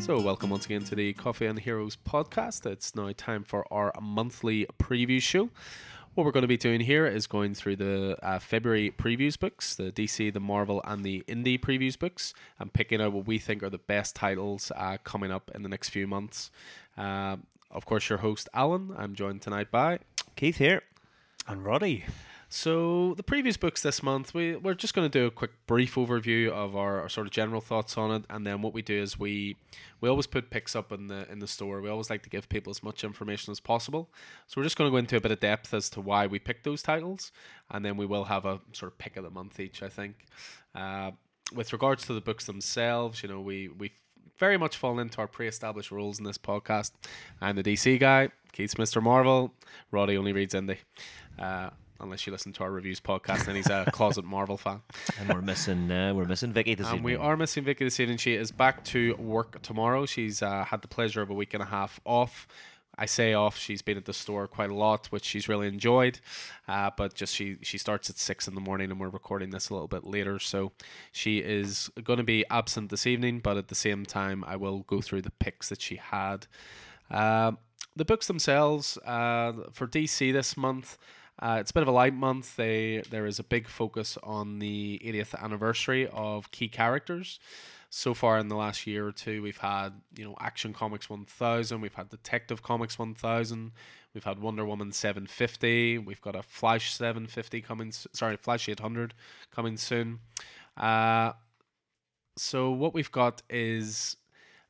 So, welcome once again to the Coffee and Heroes podcast. It's now time for our monthly preview show. What we're going to be doing here is going through the uh, February previews books, the DC, the Marvel, and the Indie previews books, and picking out what we think are the best titles uh, coming up in the next few months. Uh, of course, your host, Alan. I'm joined tonight by Keith here. And Roddy. So the previous books this month, we we're just going to do a quick brief overview of our, our, sort of general thoughts on it, and then what we do is we we always put picks up in the in the store. We always like to give people as much information as possible. So we're just going to go into a bit of depth as to why we picked those titles, and then we will have a sort of pick of the month each. I think. Uh, with regards to the books themselves, you know, we we very much fall into our pre-established rules in this podcast. I'm the DC guy. Keith's Mr. Marvel. Roddy only reads indie. Uh, unless you listen to our reviews podcast, and he's a closet Marvel fan. And we're missing uh, we're missing Vicky this and evening. we are missing Vicky this evening. She is back to work tomorrow. She's uh, had the pleasure of a week and a half off. I say off. She's been at the store quite a lot, which she's really enjoyed. Uh, but just she she starts at six in the morning, and we're recording this a little bit later, so she is going to be absent this evening. But at the same time, I will go through the picks that she had. Uh, the books themselves uh, for DC this month. Uh, it's a bit of a light month. They there is a big focus on the 80th anniversary of key characters. So far in the last year or two, we've had you know Action Comics 1000, we've had Detective Comics 1000, we've had Wonder Woman 750, we've got a Flash 750 coming. Sorry, Flash 800 coming soon. Uh, so what we've got is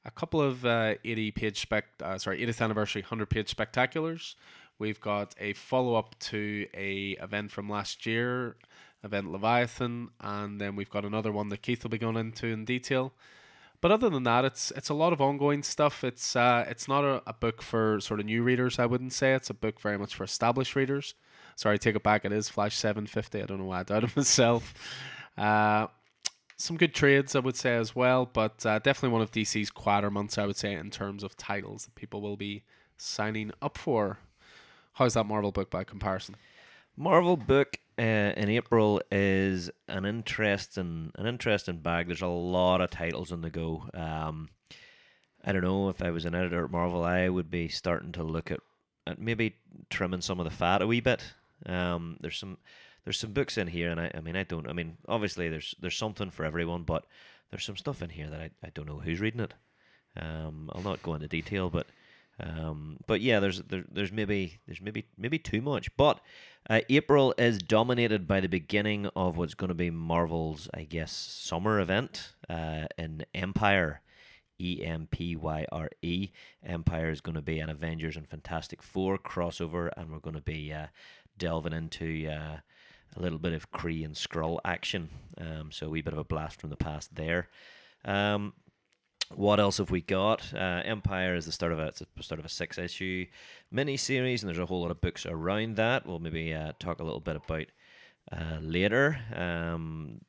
a couple of uh, 80 page spec, uh, sorry, 80th anniversary 100 page spectaculars. We've got a follow up to a event from last year, event Leviathan, and then we've got another one that Keith will be going into in detail. But other than that, it's it's a lot of ongoing stuff. It's uh, it's not a, a book for sort of new readers. I wouldn't say it's a book very much for established readers. Sorry, take it back. It is Flash seven fifty. I don't know why I doubted myself. Uh, some good trades, I would say as well, but uh, definitely one of DC's quieter months, I would say, in terms of titles that people will be signing up for. How's that Marvel book by comparison? Marvel book uh, in April is an interesting an interesting bag. There's a lot of titles on the go. Um, I don't know if I was an editor at Marvel, I would be starting to look at, at maybe trimming some of the fat a wee bit. Um, there's some there's some books in here, and I, I mean I don't I mean obviously there's there's something for everyone, but there's some stuff in here that I, I don't know who's reading it. Um, I'll not go into detail, but um, but yeah, there's there, there's maybe there's maybe maybe too much. But uh, April is dominated by the beginning of what's going to be Marvel's, I guess, summer event uh, in Empyre. E M P Y R E. Empyre is going to be an Avengers and Fantastic Four crossover, and we're going to be uh, delving into uh, a little bit of Kree and Skrull action. Um, so a wee bit of a blast from the past there. Um, what else have we got? Uh, Empyre is the start of a it's a start of a six issue mini series, and there's a whole lot of books around that. We'll maybe uh, talk a little bit about uh, later. Um,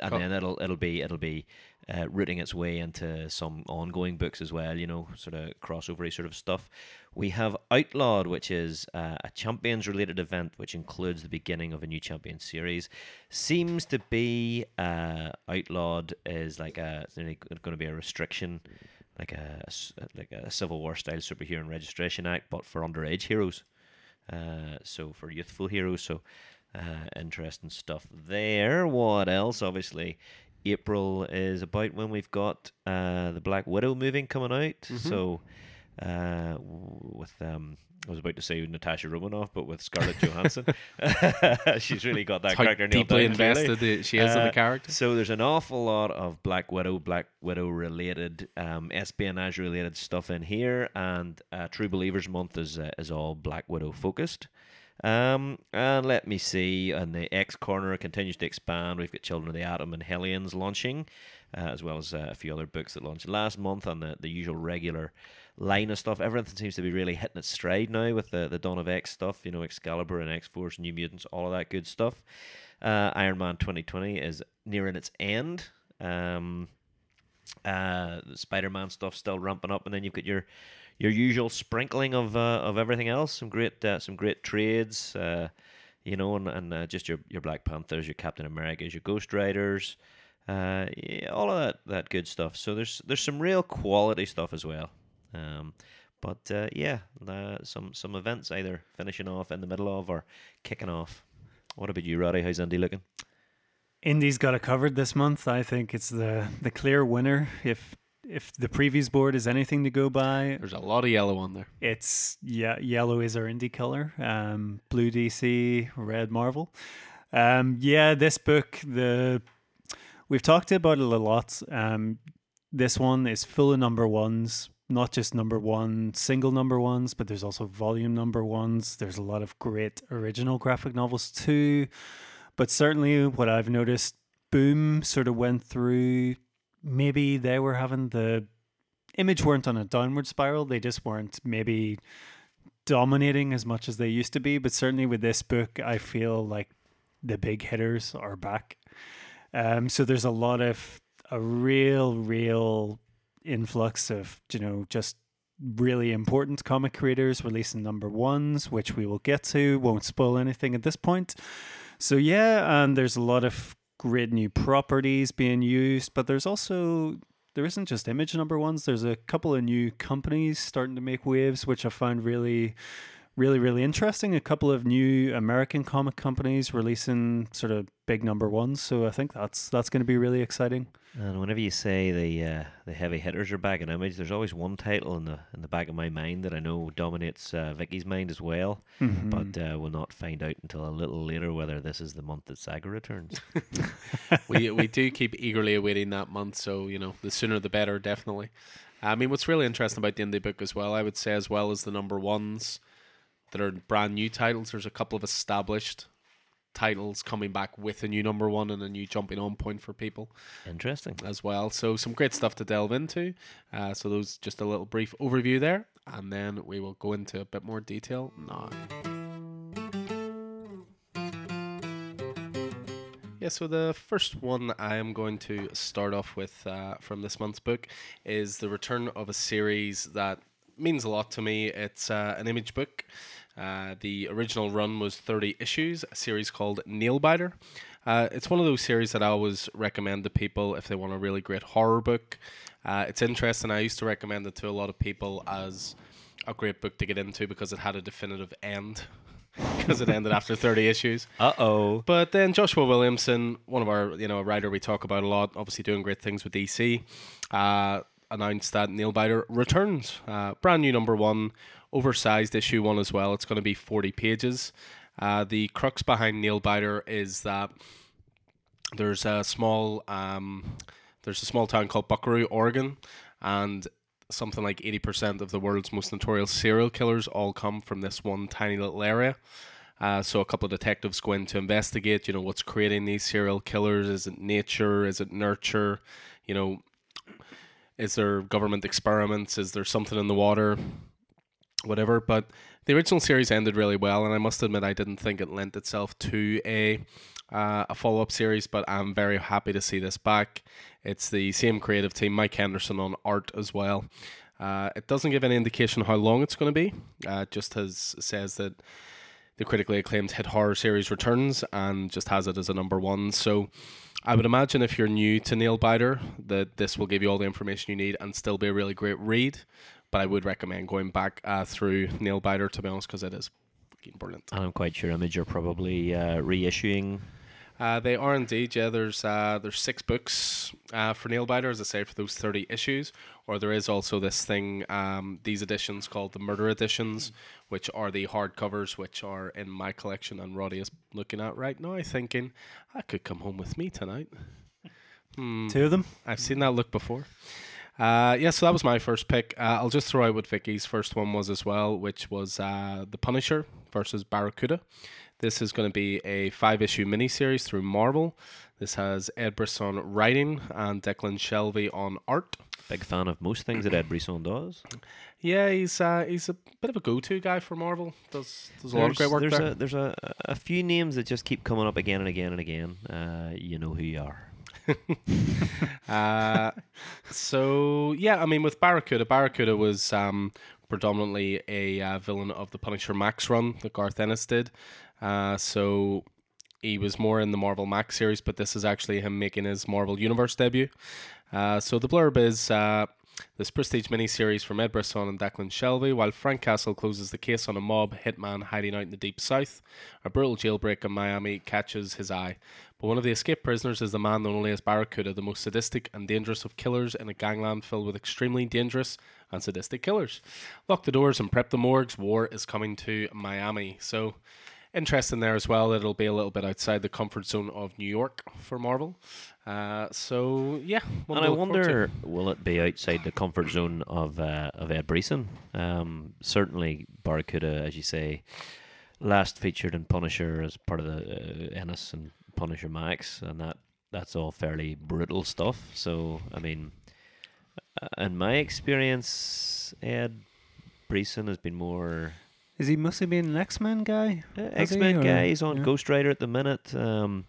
and Cool. then it'll it'll be it'll be uh, rooting its way into some ongoing books as well. You know, sort of crossovery sort of stuff. We have Outlawed, which is uh, a Champions related event, which includes the beginning of a new Champions series. Seems to be uh, Outlawed is like a it's going to be a restriction, like a, like a Civil War style superhero and registration act, but for underage heroes. Uh, so for youthful heroes, so uh, interesting stuff there. What else? Obviously, April is about when we've got uh, the Black Widow moving coming out. So uh, with um, I was about to say Natasha Romanoff, but with Scarlett Johansson, she's really got that How character deeply down, invested the- she is in the Uh, character. So there's an awful lot of Black Widow, Black Widow related, um, espionage related stuff in here, and uh, True Believers Month is uh, is all Black Widow focused. Um, and let me see, and the X corner continues to expand. We've got Children of the Atom and Hellions launching, uh, as well as uh, a few other books that launched last month, and the, the usual regular line of stuff. Everything seems to be really hitting its stride now with the, the Dawn of X stuff, you know, Excalibur and X Force, New Mutants, all of that good stuff. Uh, Iron Man 2020 is nearing its end. Um, uh, Spider-Man stuff still ramping up, and then you've got your your usual sprinkling of uh, of everything else. Some great uh, some great trades, uh, you know, and, and uh, just your your Black Panthers, your Captain Americas, your Ghost Riders. uh, yeah, all of that that good stuff. So there's there's some real quality stuff as well. Um, but uh, yeah, some some events either finishing off in the middle of or kicking off. What about you, Roddy? How's Indy looking? Indy's got it covered this month. I think it's the the clear winner. If if the previews board is anything to go by, There's a lot of yellow on there. it's yeah, yellow is our indie color. Um, blue DC, red Marvel. Um, yeah, this book the we've talked about it a lot. Um, this one is full of number ones, not just number one single number ones, but there's also volume number ones. There's a lot of great original graphic novels too. But certainly, what I've noticed, Boom sort of went through. Maybe they were having the image weren't on a downward spiral. They just weren't maybe dominating as much as they used to be. But certainly with this book, I feel like the big hitters are back. Um, so there's a lot of a real, real influx of you know just really important comic creators releasing number ones, which we will get to. Won't spoil anything at this point. So yeah, and there's a lot of great new properties being used, but there's also there isn't just image number ones. There's a couple of new companies starting to make waves, which I found really, really, really interesting. A couple of new American comic companies releasing sort of big number ones. So I think that's that's going to be really exciting. And whenever you say the uh, the heavy hitters are back in image, there's always one title in the in the back of my mind that I know dominates uh, Vicky's mind as well. Mhm. But uh, we'll not find out until a little later whether this is the month that Saga returns. we we do keep eagerly awaiting that month. So you know, the sooner the better, definitely. I mean, what's really interesting about the indie book as well, I would say, as well as the number ones that are brand new titles. There's a couple of established titles coming back with a new number one and a new jumping on point for people Interesting. as well. So some great stuff to delve into. Uh, so those just a little brief overview there, and then we will go into a bit more detail now. Yeah, so the first one I am going to start off with uh, from this month's book is the return of a series that means a lot to me. It's uh, an image book. Uh, the original run was 30 issues, a series called Nailbiter. Uh, it's one of those series that I always recommend to people if they want a really great horror book. Uh, it's interesting. I used to recommend it to a lot of people as a great book to get into because it had a definitive end. Because it ended after 30 issues. Uh oh. But then Joshua Williamson, one of our, you know, a writer we talk about a lot, obviously doing great things with DC, uh, announced that Nailbiter returns. Uh, brand new number one, oversized issue one as well. It's going to be 40 pages. Uh, the crux behind Nailbiter is that there's a small, um, there's a small town called Buckaroo, Oregon, and something like 80% of the world's most notorious serial killers all come from this one tiny little area. Uh, so a couple of detectives go in to investigate. You know what's creating these serial killers? Is it nature? Is it nurture? You know, is there government experiments? Is there something in the water? Whatever. But the original series ended really well, and I must admit I didn't think it lent itself to a uh, a follow up series. But I'm very happy to see this back. It's the same creative team, Mike Henderson on art as well. Uh, it doesn't give any indication how long it's going to be. Uh, it just has says that the critically acclaimed hit horror series returns and just has it as a number one. So I would imagine if you're new to Nailbiter, that this will give you all the information you need and still be a really great read. But I would recommend going back uh, through Nailbiter to be honest, because it is fucking brilliant. I'm quite sure Image are probably uh, reissuing. Uh, they are indeed, yeah. There's uh, there's six books uh, for Nailbiter, as I say, for those thirty issues. Or there is also this thing, um, these editions called the Murder editions, which are the hardcovers, which are in my collection, and Roddy is looking at right now, thinking, I could come home with me tonight. Hmm. Two of them. I've seen that look before. Uh, yeah, so that was my first pick. Uh, I'll just throw out what Vicky's first one was as well, which was uh, The Punisher versus Barracuda. This is going to be a five issue miniseries through Marvel. This has Ed Brisson writing and Declan Shalvey on art. Big fan of most things that Ed Brisson does. Yeah, he's uh, he's a bit of a go to guy for Marvel. Does does a lot of There's- great work there's there. A, there's a, a few names that just keep coming up again and again and again. Uh, you know who you are. Uh, so yeah, I mean, with Barracuda, Barracuda was um, predominantly a uh, villain of the Punisher Max run that Garth Ennis did. Uh, so he was more in the Marvel Max series, but this is actually him making his Marvel Universe debut. Uh, so the blurb is uh, this prestige miniseries from Ed Brisson and Declan Shalvey, while Frank Castle closes the case on a mob hitman hiding out in the deep south, a brutal jailbreak in Miami catches his eye. But one of the escaped prisoners is the man known only as Barracuda, the most sadistic and dangerous of killers in a gangland filled with extremely dangerous and sadistic killers. Lock the doors and prep the morgues. War is coming to Miami. So interesting there as well it'll be a little bit outside the comfort zone of New York for Marvel. Uh, so yeah, and I wonder, will it be outside the comfort zone of uh, of Ed Brisson? Um, certainly, Barracuda, as you say, last featured in Punisher as part of the uh, Ennis and Punisher Max, and that that's all fairly brutal stuff. So, I mean, uh, in my experience, Ed Brisson has been more Is he must have been an X Men guy? uh, X Men or- guy. He's on yeah. Ghost Rider at the minute. Um,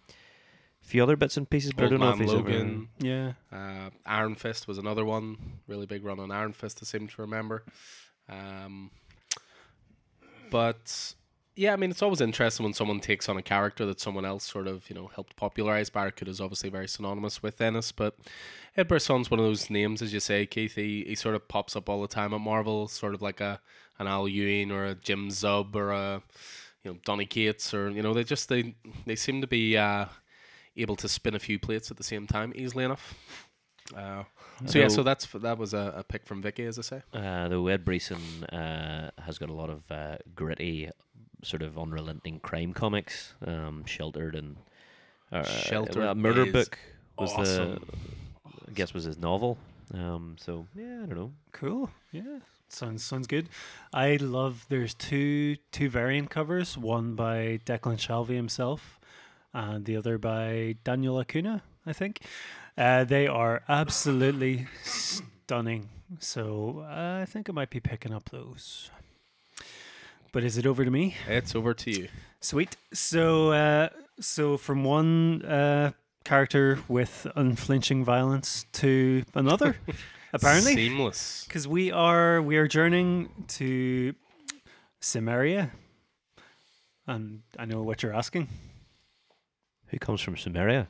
few other bits and pieces, but I don't know if he's ever- Logan. Yeah. Uh, Iron Fist was another one. Really big run on Iron Fist, I seem to remember. Um, but yeah, I mean, it's always interesting when someone takes on a character that someone else sort of, you know, helped popularize. Barracuda is obviously very synonymous with Ennis, but Ed Brisson's one of those names, as you say, Keith. He, he sort of pops up all the time at Marvel, sort of like a an Al Ewing or a Jim Zub or a you know Donny Cates or you know they just they they seem to be uh, able to spin a few plates at the same time easily enough. Uh, so yeah, So- so that's that was a, a pick from Vicky, as I say. Uh, though Ed Brisson uh, has got a lot of uh, gritty, sort of unrelenting crime comics, um, Sheltered and uh, Sheltered well, Murder is Book was awesome. the I guess was his novel. Um, so yeah, I don't know. Cool. Yeah. Sounds sounds good. I love there's two two variant covers, one by Declan Shalvey himself and the other by Daniel Acuna, I think. Uh, they are absolutely stunning. So I think I might be picking up those. But is it over to me? It's over to you. Sweet. So, uh, so from one uh, character with unflinching violence to another, apparently, seamless. because we are we are journeying to Cimmeria, and I know what you're asking, Who comes from Cimmeria?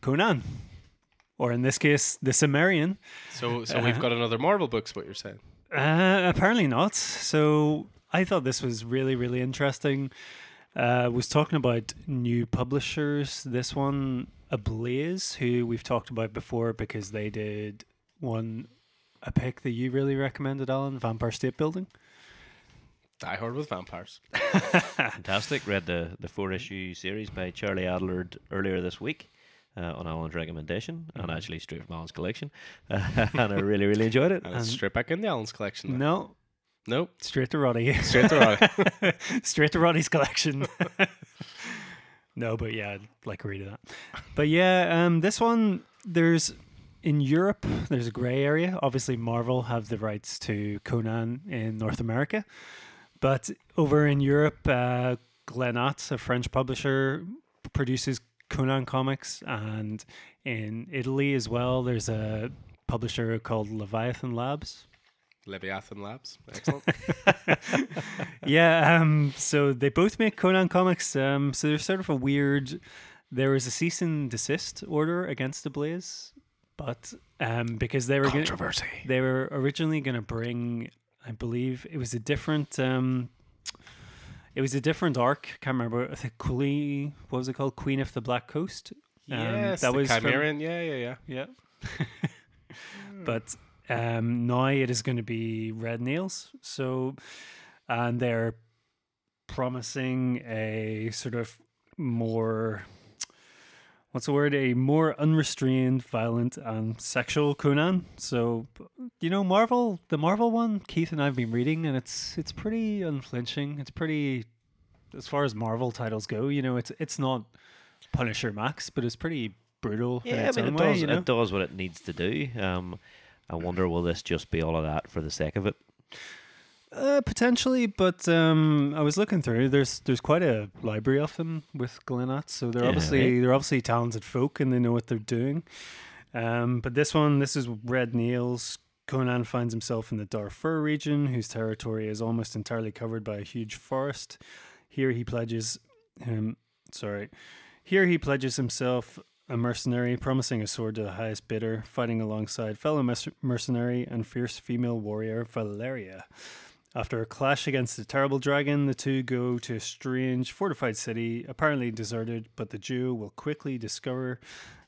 Conan, or in this case, the Cimmerian. So so we've Uh-huh. got another Marvel books. What you're saying? Uh, apparently not. So I thought this was really, really interesting. Uh, was talking about new publishers. This one, Ablaze, who we've talked about before because they did one a pick that you really recommended, Alan, Vampire State Building. Die Hard with vampires. Fantastic. Read the the four issue series by Charlie Adlard earlier this week. Uh, on Alan's recommendation, and actually straight from Alan's collection, and I really, really enjoyed it. And And- straight back in the Allen's collection. then. No, Nope. straight to Roddy. Straight to Roddy. straight to Roddy's collection. no, but yeah, I'd like to read that. But yeah, um, this one there's in Europe there's a grey area. Obviously, Marvel have the rights to Conan in North America, but over in Europe, uh, Glenat, a French publisher, produces Conan comics, and in Italy as well, there's a publisher called Leviathan Labs. Leviathan Labs. Excellent. yeah, um, so they both make Conan comics. Um, so there's sort of a weird. There was a cease and desist order against the Blaze, but um, because they were gonna, Controversy. they were originally going to bring, I believe it was a different. Um, it was a different arc. I can't remember. I think Queen. What was it called? Queen of the Black Coast. Um, yes, that the was from- Cimmerian. yeah, yeah, yeah. yeah. but um, now it is going to be Red Nails. So, and they're promising a sort of more, what's the word? A more unrestrained, violent, and sexual Conan. So, you know, Marvel, the Marvel one, Keith and I've been reading, and it's it's pretty unflinching. It's pretty, as far as Marvel titles go, you know, it's it's not Punisher Max, but it's pretty brutal. in Yeah, I mean, it way, does you know? it does what it needs to do. Um, I wonder will this just be all of that for the sake of it? Uh, potentially, but um, I was looking through. There's there's quite a library of them with Glenat, so they're Yeah, obviously right. they're obviously talented folk and they know what they're doing. Um, but this one, this is Red Nails. Conan finds himself in the Darfar region, whose territory is almost entirely covered by a huge forest. Here, he pledges um, sorry. Here he pledges himself a mercenary, promising a sword to the highest bidder, fighting alongside fellow mercenary and fierce female warrior Valeria. After a clash against the terrible dragon, the two go to a strange fortified city, apparently deserted, but the duo will quickly discover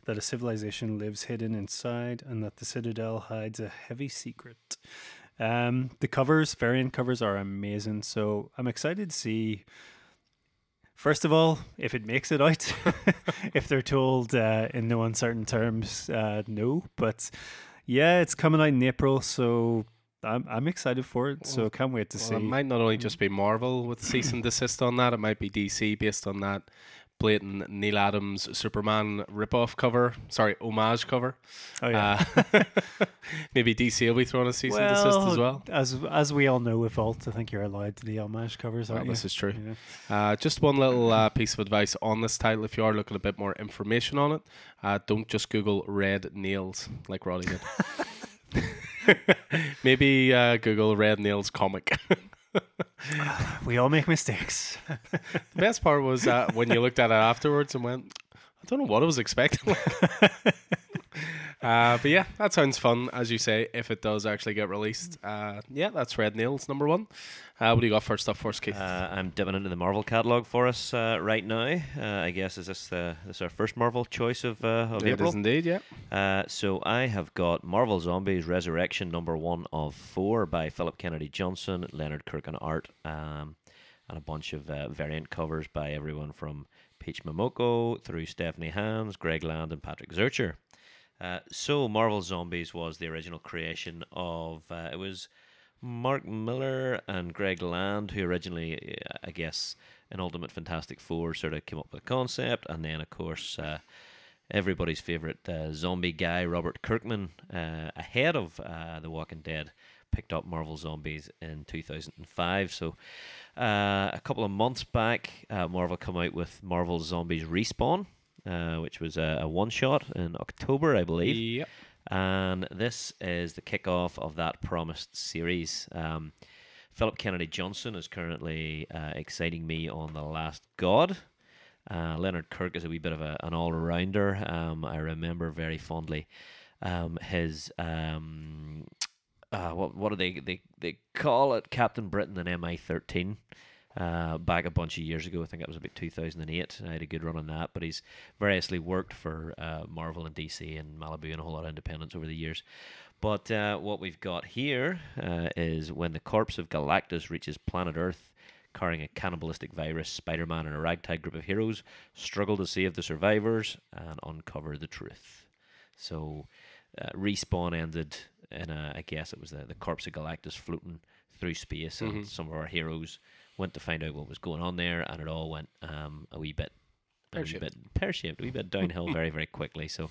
that a civilization lives hidden inside and that the citadel hides a heavy secret. Um, the covers, variant covers, are amazing, so I'm excited to see. First of all, if it makes it out, if they're told uh, in no uncertain terms, uh, no. But yeah, it's coming out in April, so I'm I'm excited for it. So can't wait to Well, see. it might not only just be Marvel with cease and desist on that, it might be DC based on that blatant Neal Adams Superman ripoff cover. Sorry, homage cover. oh yeah. Uh, maybe DC will be throwing a cease and desist as well. As as we all know with Vault, I think you're allowed to the homage covers, Well, aren't this you? is true. Yeah. Uh, just one little uh, piece of advice on this title. If you are looking a bit more information on it, uh, don't just Google red nails like Roddy did. Maybe uh, Google red nails comic. We all make mistakes. the best part was uh, when you looked at it afterwards and went, I don't know what I was expecting. Uh, but yeah, that sounds fun, as you say, if it does actually get released. Uh, yeah, that's Red Nails, number one. Uh, what do you got first up for us, Keith? Uh, I'm dipping into the Marvel catalog for us uh, right now. Uh, I guess is this uh, this our first Marvel choice of uh, of it April? is indeed, yeah. Uh, so I have got Marvel Zombies Resurrection number one of four by Phillip Kennedy Johnson, Leonard Kirk and art, um, and a bunch of uh, variant covers by everyone from Peach Momoko through Stephanie Hans, Greg Land, and Patrick Zircher. Uh, so Marvel Zombies was the original creation of uh, it was Mark Millar and Greg Land who originally, uh, I guess, in Ultimate Fantastic Four sort of came up with the concept, and then of course. Uh, everybody's favorite uh, zombie guy, Robert Kirkman, ahead of The Walking Dead, picked up Marvel Zombies in 2005. So, a couple of months back, Marvel come out with Marvel Zombies Respawn, uh, which was a, a one shot in October, I believe. Yep. And this is the kickoff of that promised series. Um, Phillip Kennedy Johnson is currently uh, exciting me on The Last God. Uh, Leonard Kirk is a wee bit of a, an all rounder. Um, I remember very fondly um, his um, uh, what what do they, they they call it? Captain Britain and MI thirteen. Uh, back a bunch of years ago, I think it was about 2008. I had a good run on that, but he's variously worked for uh, Marvel and DC and Malibu and a whole lot of independents over the years. But uh, what we've got here uh, is when the corpse of Galactus reaches planet Earth, carrying a cannibalistic virus, Spider Man and a ragtag group of heroes struggle to save the survivors and uncover the truth. So, uh, Respawn ended in a, I guess it was the, the corpse of Galactus floating through space, and Mhm. some of our heroes went to find out what was going on there, and it all went um, a wee bit. A wee Pear-shaped. bit pear-shaped, a wee bit downhill very, very quickly. So,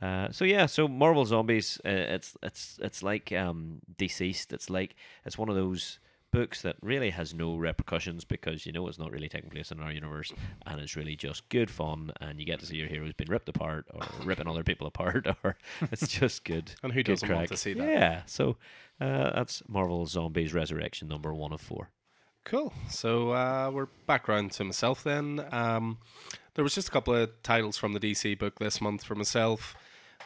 uh, so yeah, so Marvel Zombies, uh, it's it's it's like um, Deceased. It's like it's one of those books that really has no repercussions because you know it's not really taking place in our universe, and it's really just good fun, and you get to see your heroes being ripped apart or ripping other people apart, or it's just good. And who good doesn't want to see that? Yeah, so uh, that's Marvel Zombies Resurrection number one of four. Cool. So uh, we're back round to myself then. Um, there was just a couple of titles from the DC book this month for myself.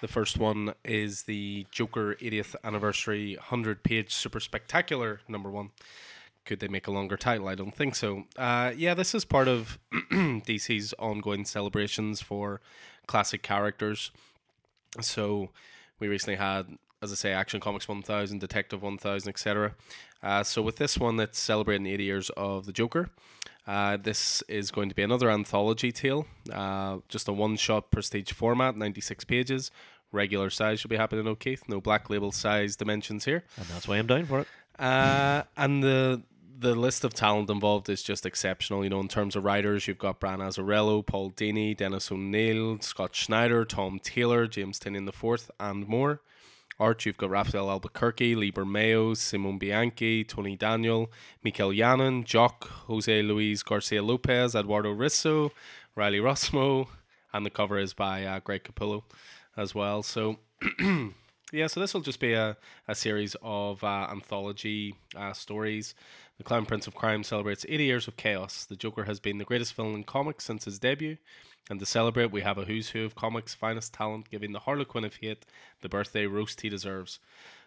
The first one is the Joker 80th anniversary 100 page super spectacular number one. Could they make a longer title? I don't think so. Uh, yeah, this is part of DC's ongoing celebrations for classic characters. So we recently had, as I say, Action Comics 1000, Detective 1000, etc. Uh, so with this one, that's celebrating 80 years of the Joker. Uh, this is going to be another anthology tale, uh, just a one-shot prestige format, 96 pages, regular size. You'll be happening, to know, Keith. No black label size dimensions here. And that's why I'm down for it. Uh, and the the list of talent involved is just exceptional. You know, in terms of writers, you've got Brian Azzarello, Paul Dini, Dennis O'Neil, Scott Snyder, Tom Taylor, James Tynion IV, and more. Art, you've got Rafael Albuquerque, Lee Bermejo, Simone Bianchi, Tony Daniel, Mikel Yanin, Jock, Jose Luis Garcia Lopez, Eduardo Risso, Riley Rossmo, and the cover is by uh, Greg Capullo as well. So Yeah, so this will just be a, a series of uh, anthology uh, stories. The Clown Prince of Crime celebrates 80 years of chaos. The Joker has been the greatest villain in comics since his debut. And to celebrate, we have a who's who of comics' finest talent giving the Harlequin of hate the birthday roast he deserves.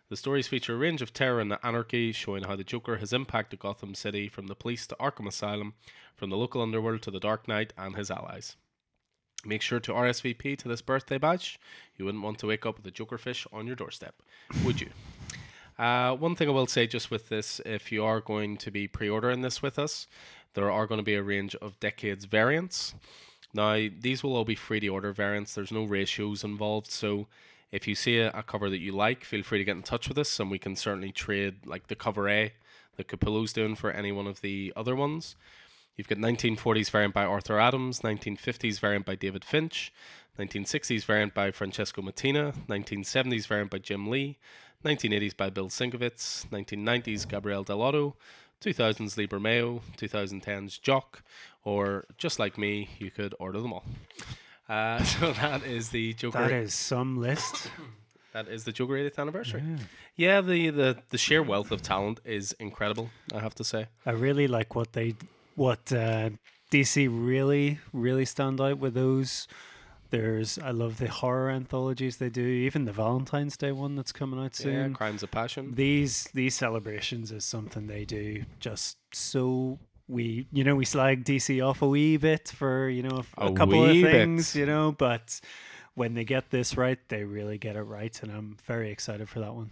The stories feature a range of terror and anarchy, showing how the Joker has impacted Gotham City from the police to Arkham Asylum, from the local underworld to the Dark Knight and his allies. Make sure to RSVP to this birthday bash. You wouldn't want to wake up with a Joker fish on your doorstep, would you? Uh, one thing I will say just with this, if you are going to be pre ordering this with us, there are going to be a range of decades variants. Now, these will all be free to order variants, there's no ratios involved. So, if you see a, cover that you like, feel free to get in touch with us and we can certainly trade like the cover A that Capullo's doing for any one of the other ones. You've got 1940s variant by Arthur Adams, 1950s variant by David Finch, 1960s variant by Francesco Mattina, 1970s variant by Jim Lee, 1980s by Bill Sienkiewicz, 1990s Gabriel Dell'Otto, 2000s Lee Bermejo, 2010s Jock, or just like me, you could order them all. Uh, so that is the Joker. That is some list. That is the Joker 80th anniversary. Yeah, the, the the sheer wealth of talent is incredible. I have to say. I really like what they what uh, DC really really stand out with those. There's I love the horror anthologies they do, even the Valentine's Day one that's coming out soon. Yeah. Crimes of Passion. These these celebrations is something they do just so we you know we slag DC off a wee bit for you know a, A couple of wee bit. things you know, but when they get this right, they really get it right, and I'm very excited for that one.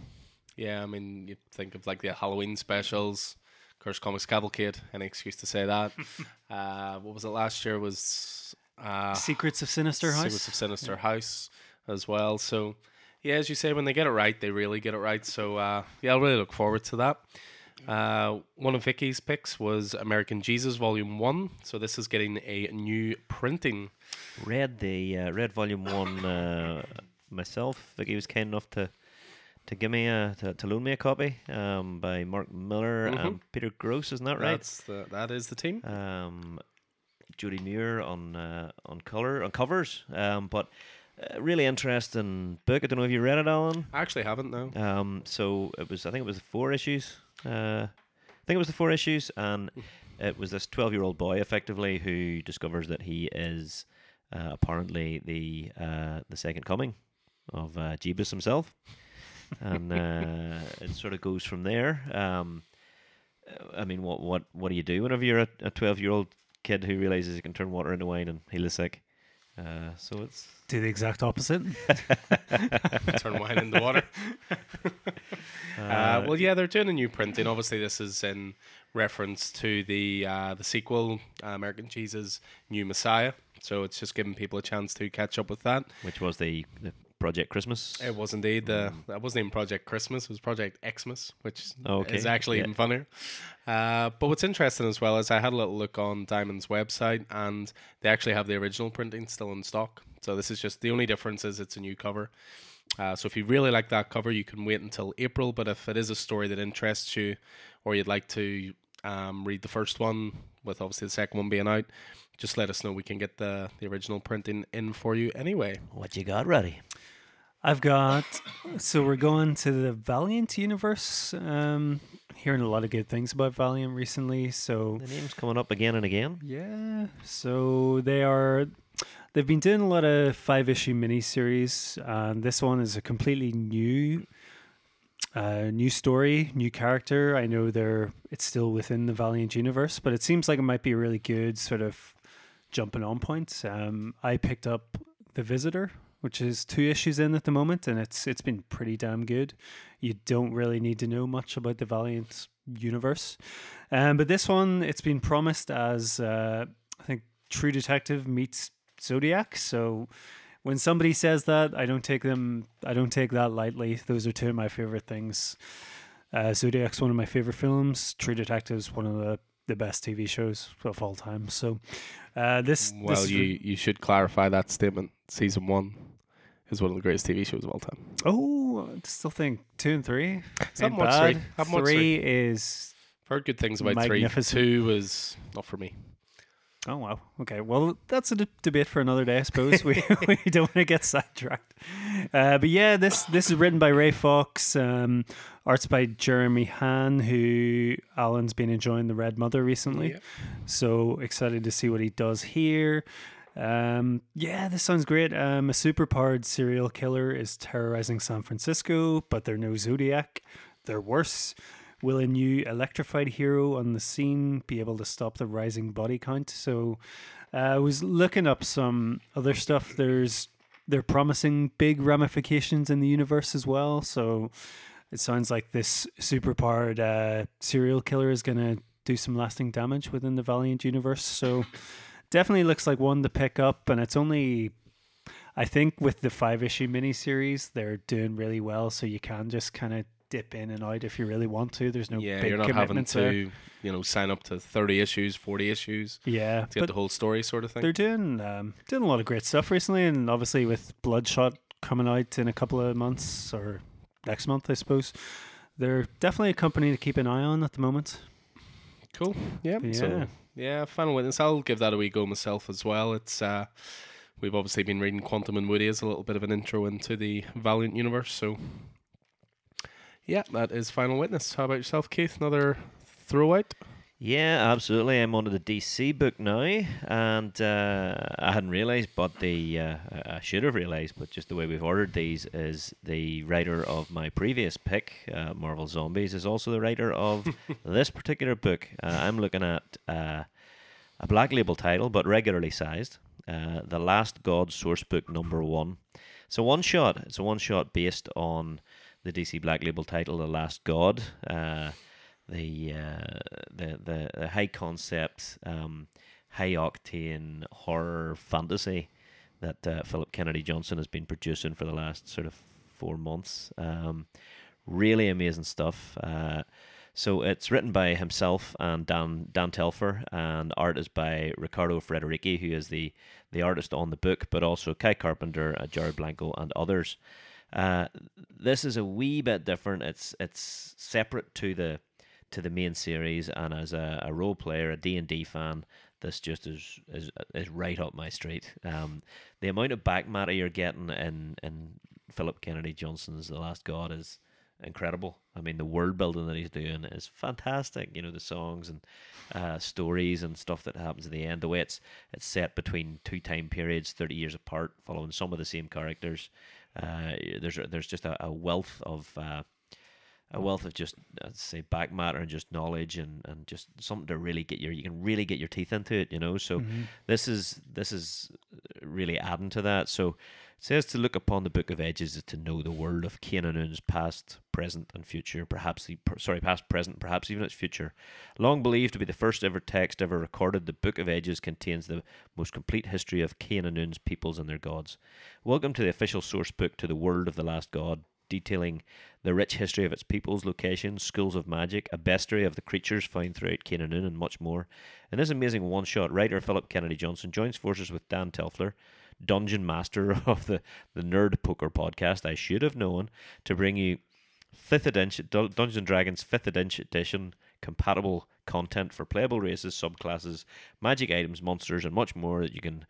Yeah, I mean, you think of like the Halloween specials, Curse Comics Cavalcade. Any excuse to say that? uh, what was it last year? Was uh, Secrets of Sinister House. Secrets of Sinister House as well. So, yeah, as you say, when they get it right, they really get it right. So, uh, yeah, I really look forward to that. Uh, one of Vicky's picks was American Jesus Volume One. So this is getting a new printing. Read the uh, read volume one uh, myself. Vicky was kind enough to to give me a to, to loan me a copy um, by Mark Millar Mhm. and Peter Gross. Isn't that right? That's the, that is the team. um, Judy Muir on uh, on color on covers. Um, but uh, really interesting book. I don't know if you read it, Alan. I actually haven't though. Um, so it was I think it was four issues. Uh, I think it was the four issues, and it was this twelve-year-old boy effectively who discovers that he is uh, apparently the uh, the second coming of uh, Jeebus himself, and uh, it sort of goes from there. Um, I mean, what what what do you do whenever you're a, a twelve-year-old kid who realizes he can turn water into wine and heal the sick? Uh, so it's Do the exact opposite. Turn wine into water. Uh, well, yeah, they're doing a new printing. Obviously, this is in reference to the uh, the sequel, uh, American Jesus, New Messiah. So it's just giving people a chance to catch up with that. which was the, the Project Christmas. It was indeed the that wasn't even Project Christmas; it was Project Xmas, which Okay, is actually yeah. even funnier. Uh, but what's interesting as well is I had a little look on Diamond's website, and they actually have the original printing still in stock. So this is just the only difference is it's a new cover. Uh, so if you really like that cover, you can wait until April. But if it is a story that interests you, or you'd like to um, read the first one, with obviously the second one being out, just let us know. We can get the the original printing in for you anyway. What you got ready? I've got. So we're going to the Valiant universe. Um, hearing a lot of good things about Valiant recently. So The name's coming up again and again. yeah, so they are. They've been doing a lot of five issue miniseries, and this one is a completely new, uh, new story, new character. I know they're it's still within the Valiant universe, but it seems like it might be a really good sort of jumping on point. Um, I picked up the Visitor, which is two issues in at the moment, and it's it's been pretty damn good. You don't really need to know much about the Valiant universe, um, but this one it's been promised as uh, I think True Detective meets Zodiac. So when somebody says that, I don't take them. I don't take that lightly. Those are two of my favorite things. Uh, Zodiac's one of my favorite films. True Detective's one of the the best TV shows of all time. So uh, this Well, this you, re- you should clarify that statement. Season one is one of the greatest TV shows of all time. oh I still think two and three. Ain't watched bad. three. Haven't watched three is I've heard good things about Magnificent. three. Two was not for me. Oh wow. Okay. Well, that's a d- debate for another day, I suppose. we we don't want to get sidetracked. Uh, but yeah, this this is written by Ray Fawkes, um, arts by Jeremy Haun, who Alan's been enjoying the Red Mother recently. So excited to see what he does here. Um, yeah, this sounds great. Um, a superpowered serial killer is terrorizing San Francisco, but they're no Zodiac. They're worse. Will a new electrified hero on the scene be able to stop the rising body count? So, uh, I was looking up some other stuff. There's they're promising big ramifications in the universe as well. So, it sounds like this superpowered uh, serial killer is going to do some lasting damage within the Valiant universe. So, definitely looks like one to pick up, and it's only. I think with the five issue miniseries, they're doing really well, so you can just kind of dip in and out if you really want to. There's no yeah, big you're not having to, there. you know, sign up to 30 issues, 40 issues Yeah, to get the whole story sort of thing. they're doing um, doing a lot of great stuff recently, and obviously with Bloodshot coming out in a couple of months or next month, I suppose. They're definitely a company to keep an eye on at the moment. Cool. Yeah. Yeah. So yeah, Final Witness. I'll give that a wee go myself as well. It's uh, we've obviously been reading Quantum and Woody as a little bit of an intro into the Valiant universe. So yeah, that is Final Witness. How about yourself, Keith? Another throwout? Yeah, absolutely. I'm onto the DC book now, and uh, I hadn't realised, but the uh, I should have realised, but just the way we've ordered these is the writer of my previous pick, uh, Marvel Zombies, is also the writer of this particular book. Uh, I'm looking at uh, a black label title, but regularly sized. Uh, the Last God Source Book Number One. It's a one shot. It's a one shot based on the DC Black Label title, The Last God. The, uh, the the the high concept, um, high octane horror fantasy that uh, Phillip Kennedy Johnson has been producing for the last sort of four months. Um, really amazing stuff. Uh, so it's written by himself and Dan Dan Telfer, and art is by Riccardo Federici, who is the the artist on the book, but also Kai Carpenter, uh, Jared Blando, and others. Uh, this is a wee bit different. It's it's separate to the to the main series, and as a, a role player, a D and D fan, this just is is is right up my street. Um, the amount of back matter you're getting in in Phillip Kennedy Johnson's The Last God is incredible. I mean, the world building that he's doing is fantastic. You know, the songs and uh, stories and stuff that happens at the end. The way it's it's set between two time periods, thirty years apart, following some of the same characters. Uh, there's there's just a, a wealth of uh, a wealth of just I'd say back matter and just knowledge and, and just something to really get your you can really get your teeth into it. You know, so Mm-hmm. this is this is really adding to that. So it says to look upon the Book of Edges is to know the world of Canaan's past, present, and future. Perhaps the sorry, past, present, perhaps even its future. Long believed to be the first ever text ever recorded, the Book of Edges contains the most complete history of Canaan's peoples and their gods. Welcome to the official source book to the world of the last god, detailing the rich history of its peoples, locations, schools of magic, a bestiary of the creatures found throughout Canaan, and much more. In this amazing one shot, writer Phillip Kennedy Johnson joins forces with Dan Telfer, dungeon master of the, the Nerd Poker podcast, I should have known, to bring you fifth edition Dun- Dungeons and Dragons fifth edition compatible content for playable races, subclasses, magic items, monsters, and much more that you can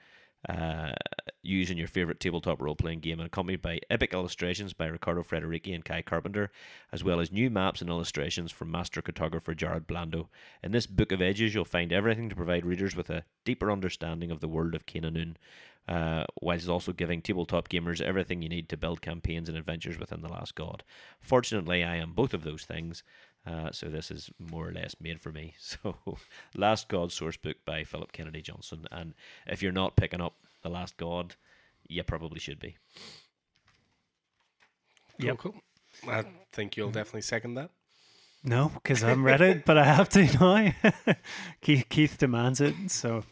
uh, use your favorite tabletop role playing game, and accompanied by epic illustrations by Riccardo Federici and Kai Carpenter, as well as new maps and illustrations from master cartographer Jared Blando. In this Book of Edges, you'll find everything to provide readers with a deeper understanding of the world of Canaan, uh, whilst also giving tabletop gamers everything you need to build campaigns and adventures within The Last God. Fortunately, I am both of those things. Uh, so this is more or less made for me. So, Last God source book by Phillip Kennedy Johnson, and if you're not picking up The Last God, you probably should be. Cool, cool. I think you'll definitely second that. No, because I'm read it, but I have to now. Keith, Keith demands it, so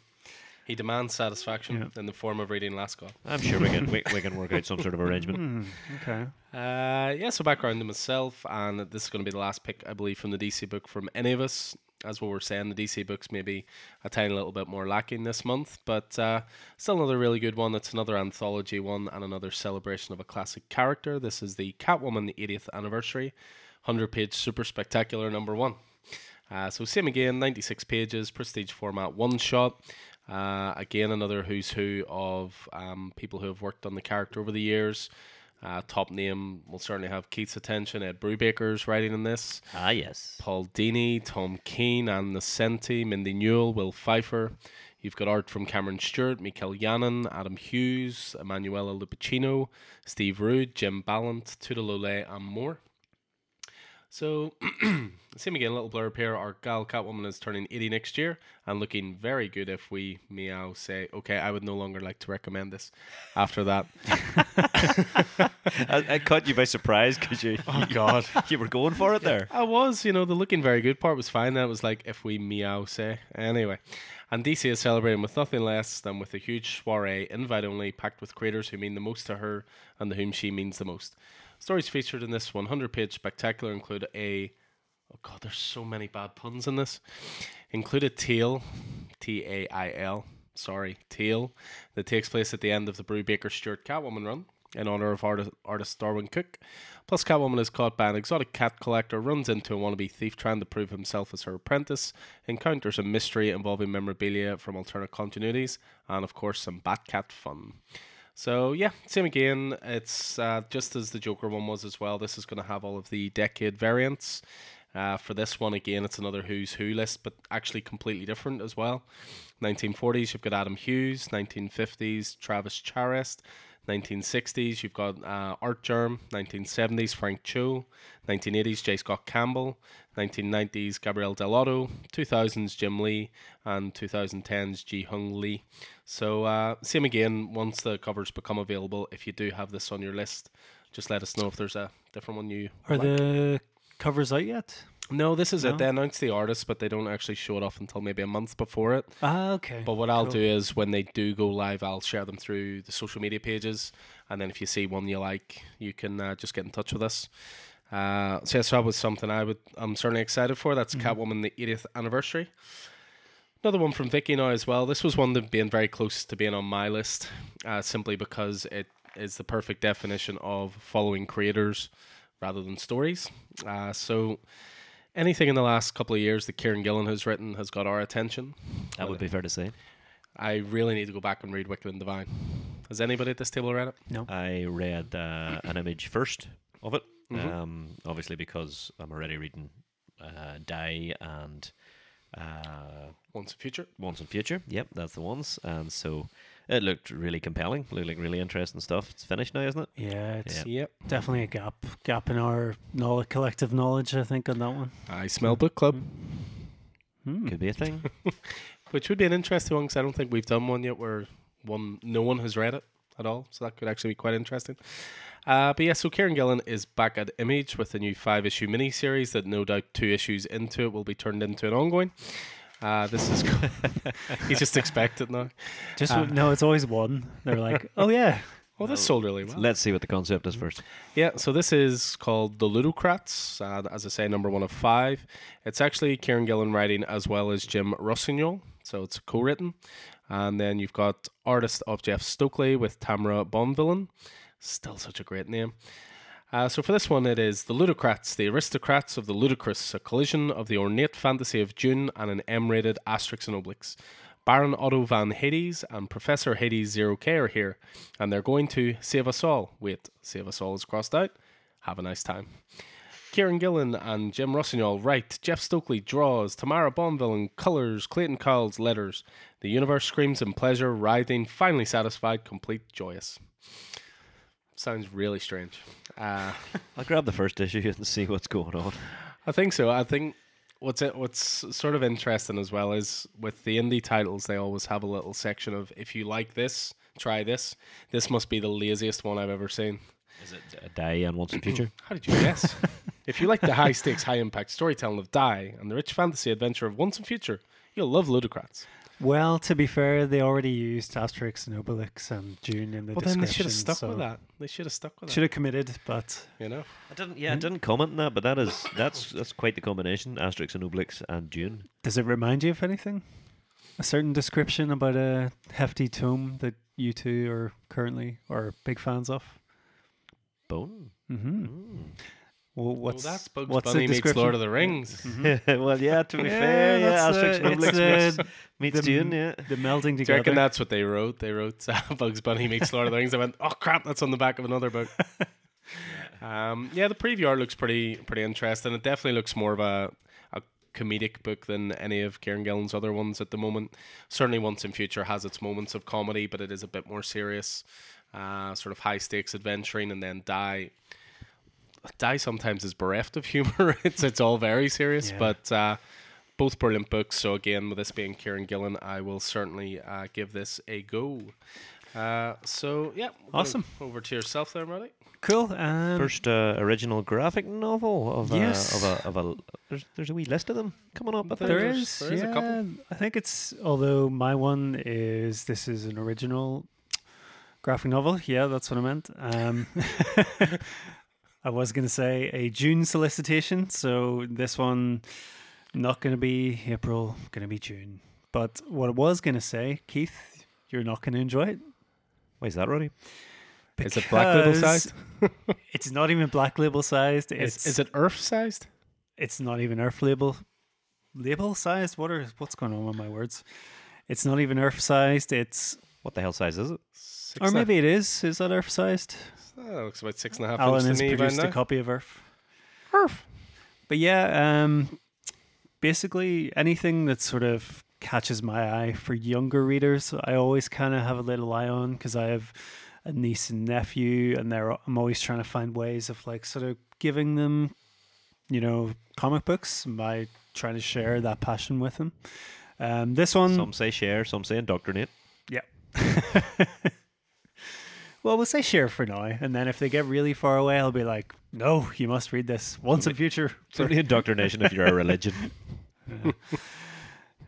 He demands satisfaction Yeah. in the form of reading Last God. I'm sure we can we, we can work out some sort of arrangement. hmm, okay. Uh, yeah, so background to myself, and this is going to be the last pick, I believe, from the DC book from any of us. As what we're saying, the DC books maybe a tiny little bit more lacking this month, but uh, still another really good one. It's another anthology one and another celebration of a classic character. This is the Catwoman, the 80th anniversary, 100 page super spectacular number one. Uh, so same again, 96 pages, prestige format, one shot. Uh, again, another who's who of um, people who have worked on the character over the years. Uh, top name will certainly have Keith's attention. Ed Brubaker's writing in this. Ah, yes. Paul Dini, Tom Keane, Ann Nocenti, Mindy Newell, Will Pfeifer. You've got art from Cameron Stewart, Mikel Yannon, Adam Hughes, Emanuela Lupacchino, Steve Rude, Jim Balent, Tuda Lole, and more. So, same again, a little blurb here. Our gal Catwoman is turning 80 next year and looking very good if we meow say, okay, I would no longer like to recommend this after that. I, I caught you by surprise because you, oh, God. you were going for it there. I was, you know, the looking very good part was fine. That was like if we meow say. Anyway. And DC is celebrating with nothing less than with a huge soiree, invite only, packed with creators who mean the most to her and to whom she means the most. Stories featured in this 100 page spectacular include a. Oh god, there's so many bad puns in this. Include a tale, T A I L, sorry, tale, that takes place at the end of the Brubaker Stewart Catwoman run in honor of artist, artist Darwyn Cooke. Plus, Catwoman is caught by an exotic cat collector, runs into a wannabe thief trying to prove himself as her apprentice, encounters a mystery involving memorabilia from alternate continuities, and of course, some Batcat fun. So yeah, same again. It's uh, just as the Joker one was as well. This is going to have all of the decade variants. Uh, for this one again, it's another Who's Who list, but actually completely different as well. 1940s, you've got Adam Hughes. 1950s, Travis Charest. 1960s, you've got uh, Artgerm. 1970s, Frank Cho. 1980s, J. Scott Campbell. 1990s, Gabriele Dell'Otto, 2000s, Jim Lee. And 2010s, Jee-Hyung Lee. So, uh, same again, once the covers become available, if you do have this on your list, just let us know if there's a different one you Are like. the covers out yet? No, this is No? it. They announce the artist, but they don't actually show it off until maybe a month before it. Ah, okay. But what I'll do is when they do go live, I'll share them through the social media pages, and then if you see one you like, you can uh, just get in touch with us. Uh, so yes, that was something I would. I'm certainly excited for. That's Catwoman, the 80th anniversary. Another one from Vicky now as well. This was one that being very close to being on my list, uh, simply because it is the perfect definition of following creators rather than stories. Uh, so anything in the last couple of years that Kieron Gillen has written has got our attention. That would be fair to say. I really need to go back and read Wicked and Divine. Has anybody at this table read it? no. I read uh, an image first of it, Mhm. um, obviously because I'm already reading uh, Die and uh, Once and Future. Once and Future. Yep, that's the ones. And so it looked really compelling, looked like really interesting stuff. It's finished now, isn't it? Yeah, it's Yeah. Yep. definitely a gap gap in our knowledge, collective knowledge. I think on that one. I Smell Book Club, Hmm. Could be a thing. which would be an interesting one because I don't think we've done one yet where one no one has read it at all. So that could actually be quite interesting. Uh, but yeah, so Kieron Gillen is back at Image with a new five issue mini series that no doubt two issues into it will be turned into an ongoing. Uh, this is he's just expected now. Just w- no, it's always one. They're like, oh yeah, Well, this sold really well. Let's see what the concept is first. Yeah, so this is called The Ludocrats, uh, as I say, number one of five. It's actually Kieron Gillen writing as well as Jim Rossignol, so it's co written. And then you've got artist of Jeff Stokely with Tamara Bonvillain. Still such a great name. Uh, so for this one, it is The Ludocrats, the aristocrats of the ludicrous, a collision of the ornate fantasy of Dune and an M-rated Asterix and Obelix. Baron Otto van Hades and Professor Hades Zero K are here, and they're going to save us all. Wait, save us all is crossed out. Have a nice time. Kieron Gillen and Jim Rossignol write, Jeff Stokely draws, Tamara Bonvillain colors, Clayton Cowles letters. The universe screams in pleasure, writhing, finally satisfied, complete, joyous. Sounds really strange. Uh, I'll grab the first issue and see what's going on. I think so. I think what's it, what's sort of interesting as well is with the indie titles, they always have a little section of if you like this, try this. This must be the laziest one I've ever seen. Is it a Die and Once and Future? How did you guess? if you like the high stakes, high impact storytelling of Die and the rich fantasy adventure of Once and Future, you'll love Ludocrats. Well, to be fair, they already used Asterix and Obelix and Dune in the Well, then they should have stuck so with that. They should have stuck with Should that. Should have committed, but You know. I didn't. Yeah, I didn't comment on that, but that is that's that's quite the combination: Asterix and Obelix and Dune. does it remind you of anything? A certain description about a hefty tome that you two are currently or big fans of? Bone. hmm Mm. Well, what's well, that's Bugs what's Bunny meets? Lord of the Rings. well, yeah. To be Yeah, fair, yeah, Asterix uh, Obelix meets, uh, meets the, Dune. Yeah. the melding Do you reckon that's what they wrote? They wrote uh, Bugs Bunny meets Lord of the Rings. I went, oh crap, that's on the back of another book. um, yeah, the preview art looks pretty pretty interesting. It definitely looks more of a, a comedic book than any of Kieron Gillen's other ones at the moment. Certainly, Once and Future has its moments of comedy, but it is a bit more serious, uh, sort of high stakes adventuring, and then Die. Die sometimes is bereft of humor. it's it's all very serious, Yeah. but uh, both brilliant books. So again, with this being Kieron Gillen, I will certainly uh, give this a go. Uh, so yeah, Awesome. Over to yourself there, Roddy. cool. Um, First uh, original graphic novel of Yes. a, of a of a. There's there's a wee list of them coming up. I think. there There's- is, there is a couple. yeah. I think it's although my one is this is an original graphic novel. Yeah, that's what I meant. Um, I was going to say a June solicitation, so this one not going to be April, going to be June. But what I was going to say, Keith, you're not going to enjoy it. Why is that, Roddy? Is it black label sized? It's not even black label sized. It's Is, is it Earth sized? it's not even Earth label label sized. What are what's going on with my words? It's not even Earth sized. It's What the hell size is it? Six or maybe it is. Is that Earth sized? Oh, looks about six and a half Alan inches has to me by produced a copy of Earth. Earth. But yeah, um, basically anything that sort of catches my eye for younger readers, I always kind of have a little eye on because I have a niece and nephew, and they're I'm always trying to find ways of like sort of giving them, you know, comic books by trying to share that passion with them. Um, this one, Some say share, some say indoctrinate. well, we'll say share for now, and then if they get really far away, I'll be like, no, you must read this once in future. It's only indoctrination if you're a religion.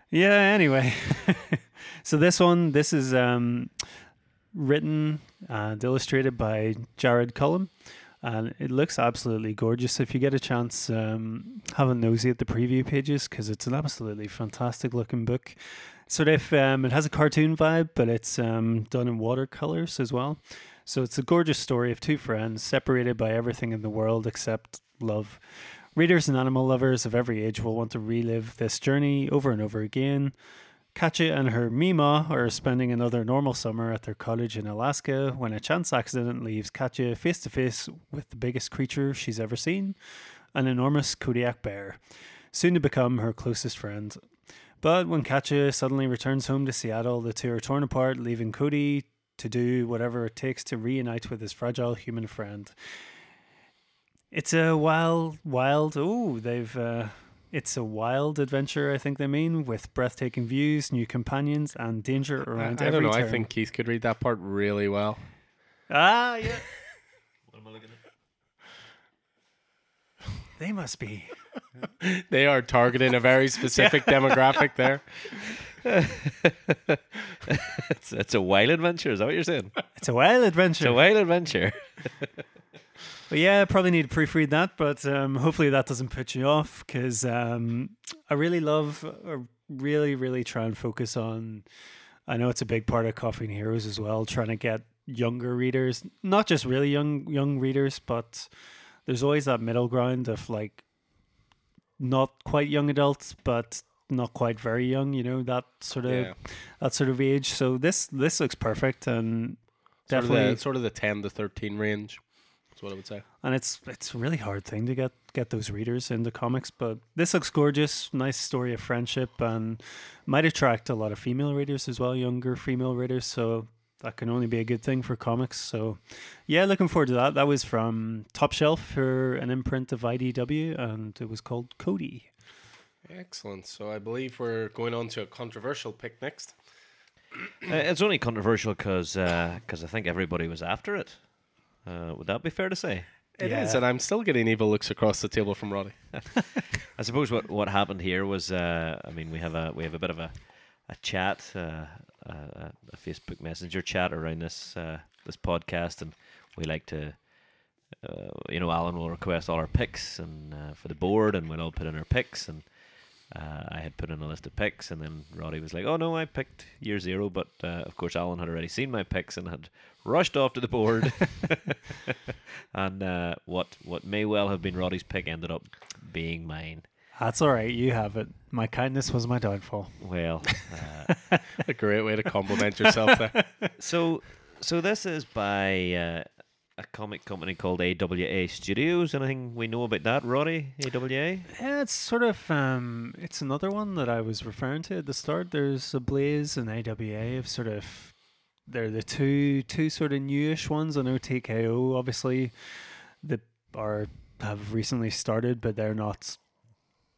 Yeah, anyway. so this one, this is um, written and illustrated by Jared Cullum. And it looks absolutely gorgeous. If you get a chance, um, have a nosy at the preview pages because it's an absolutely fantastic looking book. Sort of, um, it has a cartoon vibe, but it's um, done in watercolors as well. So it's a gorgeous story of two friends separated by everything in the world except love. Readers and animal lovers of every age will want to relive this journey over and over again. Katya and her Mima are spending another normal summer at their cottage in Alaska when a chance accident leaves Katya face to face with the biggest creature she's ever seen an enormous Kodiak bear, soon to become her closest friend. But when Katya suddenly returns home to Seattle, the two are torn apart, leaving Kodi to do whatever it takes to reunite with his fragile human friend. It's a wild, wild. Oh, they've. Uh, it's a wild adventure. I think they mean with breathtaking views, new companions, and danger I, around I every don't know. I think Keith could read that part really well. Ah, yeah. What am I looking at? They must be. They are targeting a very specific demographic there. it's, it's a whale adventure. Is that what you're saying? It's a whale adventure. It's a whale adventure. But yeah, probably need to proofread that, but um, hopefully that doesn't put you off because um, I really love, really, really try and focus on. I know it's a big part of Coffee and Heroes as well, trying to get younger readers, not just really young young readers, but there's always that middle ground of like not quite young adults, but not quite very young. You know that sort of Yeah. that sort of age. So this this looks perfect and Sort of, definitely the, sort of the 10 to 13 range. That's what I would say. and it's it's a really hard thing to get get those readers into comics but this looks gorgeous nice story of friendship and might attract a lot of female readers as well younger female readers so that can only be a good thing for comics so yeah looking forward to that that was from top shelf for an imprint of idw and it was called Kodi Excellent. So I believe we're going on to a controversial pick next. Uh, it's only controversial because because I think everybody was after it. Uh, would that be fair to say? It is, Yeah. and I'm still getting evil looks across the table from Roddy. I suppose what, what happened here was, uh, I mean, we have a we have a bit of a a chat, uh, a, a Facebook Messenger chat around this uh, this podcast, and we like to, uh, you know, Alan will request all our picks and uh, for the board, and we'll all put in our picks, and uh, I had put in a list of picks, and then Roddy was like, "Oh no, I picked year zero, but uh, of course Alan had already seen my picks and had rushed off to the board, and uh, what what may well have been Roddy's pick ended up being mine. That's all right. You have it. My kindness was my downfall. Well, uh, A great way to compliment yourself there. so so this is by uh, a comic company called AWA Studios. Anything we know about that, Roddy? AWA? Yeah, it's sort of um, it's another one that I was referring to at the start. There's a Blaze and AWA of sort of they're the two two sort of newish ones. I know TKO obviously that are have recently started, but they're not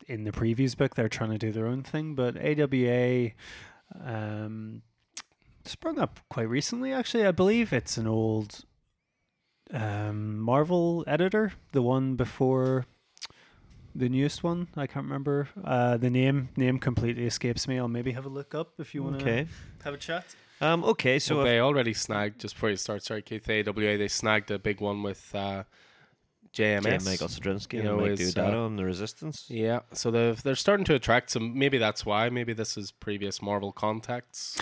in the previews book. They're trying to do their own thing. But AWA um, sprung up quite recently. Actually, I believe it's an old um, Marvel editor, the one before the newest one. I can't remember uh, the name. Name completely escapes me. I'll maybe have a look up if you want to Okay. have a chat. Um, okay, so So they already snagged just before you start. Sorry, Keith. AWA they snagged a big one with uh, JMS. J. Michael Straczynski you and know, Mike is, Deodato uh, on the Resistance. Yeah, so they're they're starting to attract some. Maybe that's why. Maybe this is previous Marvel contacts.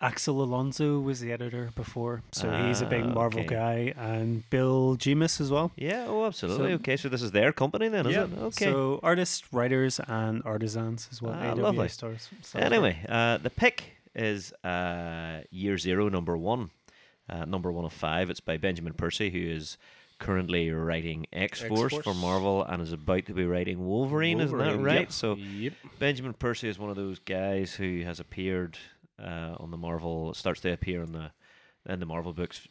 Axel Alonso was the editor before, so he's a big Ah, Marvel okay. guy, and Bill Jemas as well. Yeah, oh, absolutely. So- okay, so this is their company then, is Yeah. it? Okay. So artists, writers, and artisans as well. Ah, AWA lovely. stars. stands. Anyway, uh, the pick is uh, Year Zero, number one. Uh, number one of five. It's by Benjamin Percy, who is currently writing X Force for Marvel and is about to be writing Wolverine, isn't that right? yep. So yep. Benjamin Percy is one of those guys who has appeared uh, on the Marvel, starts to appear in the in the Marvel books.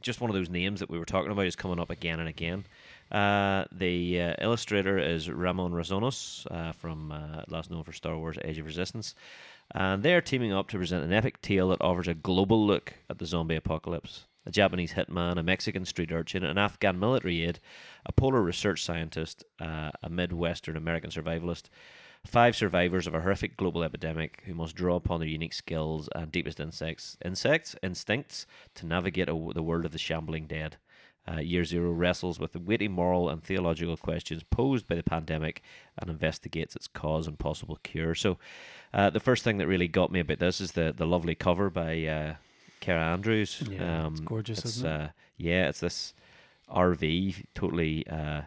Just one of those names that we were talking about is coming up again and again. Uh, the uh, illustrator is Ramon Rosanas uh, from uh, last known for Star Wars: Age of Resistance, and they're teaming up to present an epic tale that offers a global look at the zombie apocalypse. A Japanese hitman, a Mexican street urchin, an Afghan military aide, a polar research scientist, uh, a Midwestern American survivalist, Five survivors of a horrific global epidemic who must draw upon their unique skills and deepest insects, insects instincts to navigate a, the world of the shambling dead. Uh, Year Zero wrestles with the weighty moral and theological questions posed by the pandemic and investigates its cause and possible cure. So, uh, the first thing that really got me about this is the the lovely cover by uh, Kaare Andrews. Yeah, um, it's gorgeous, it's, isn't it? Uh, yeah, it's this RV totally. Uh,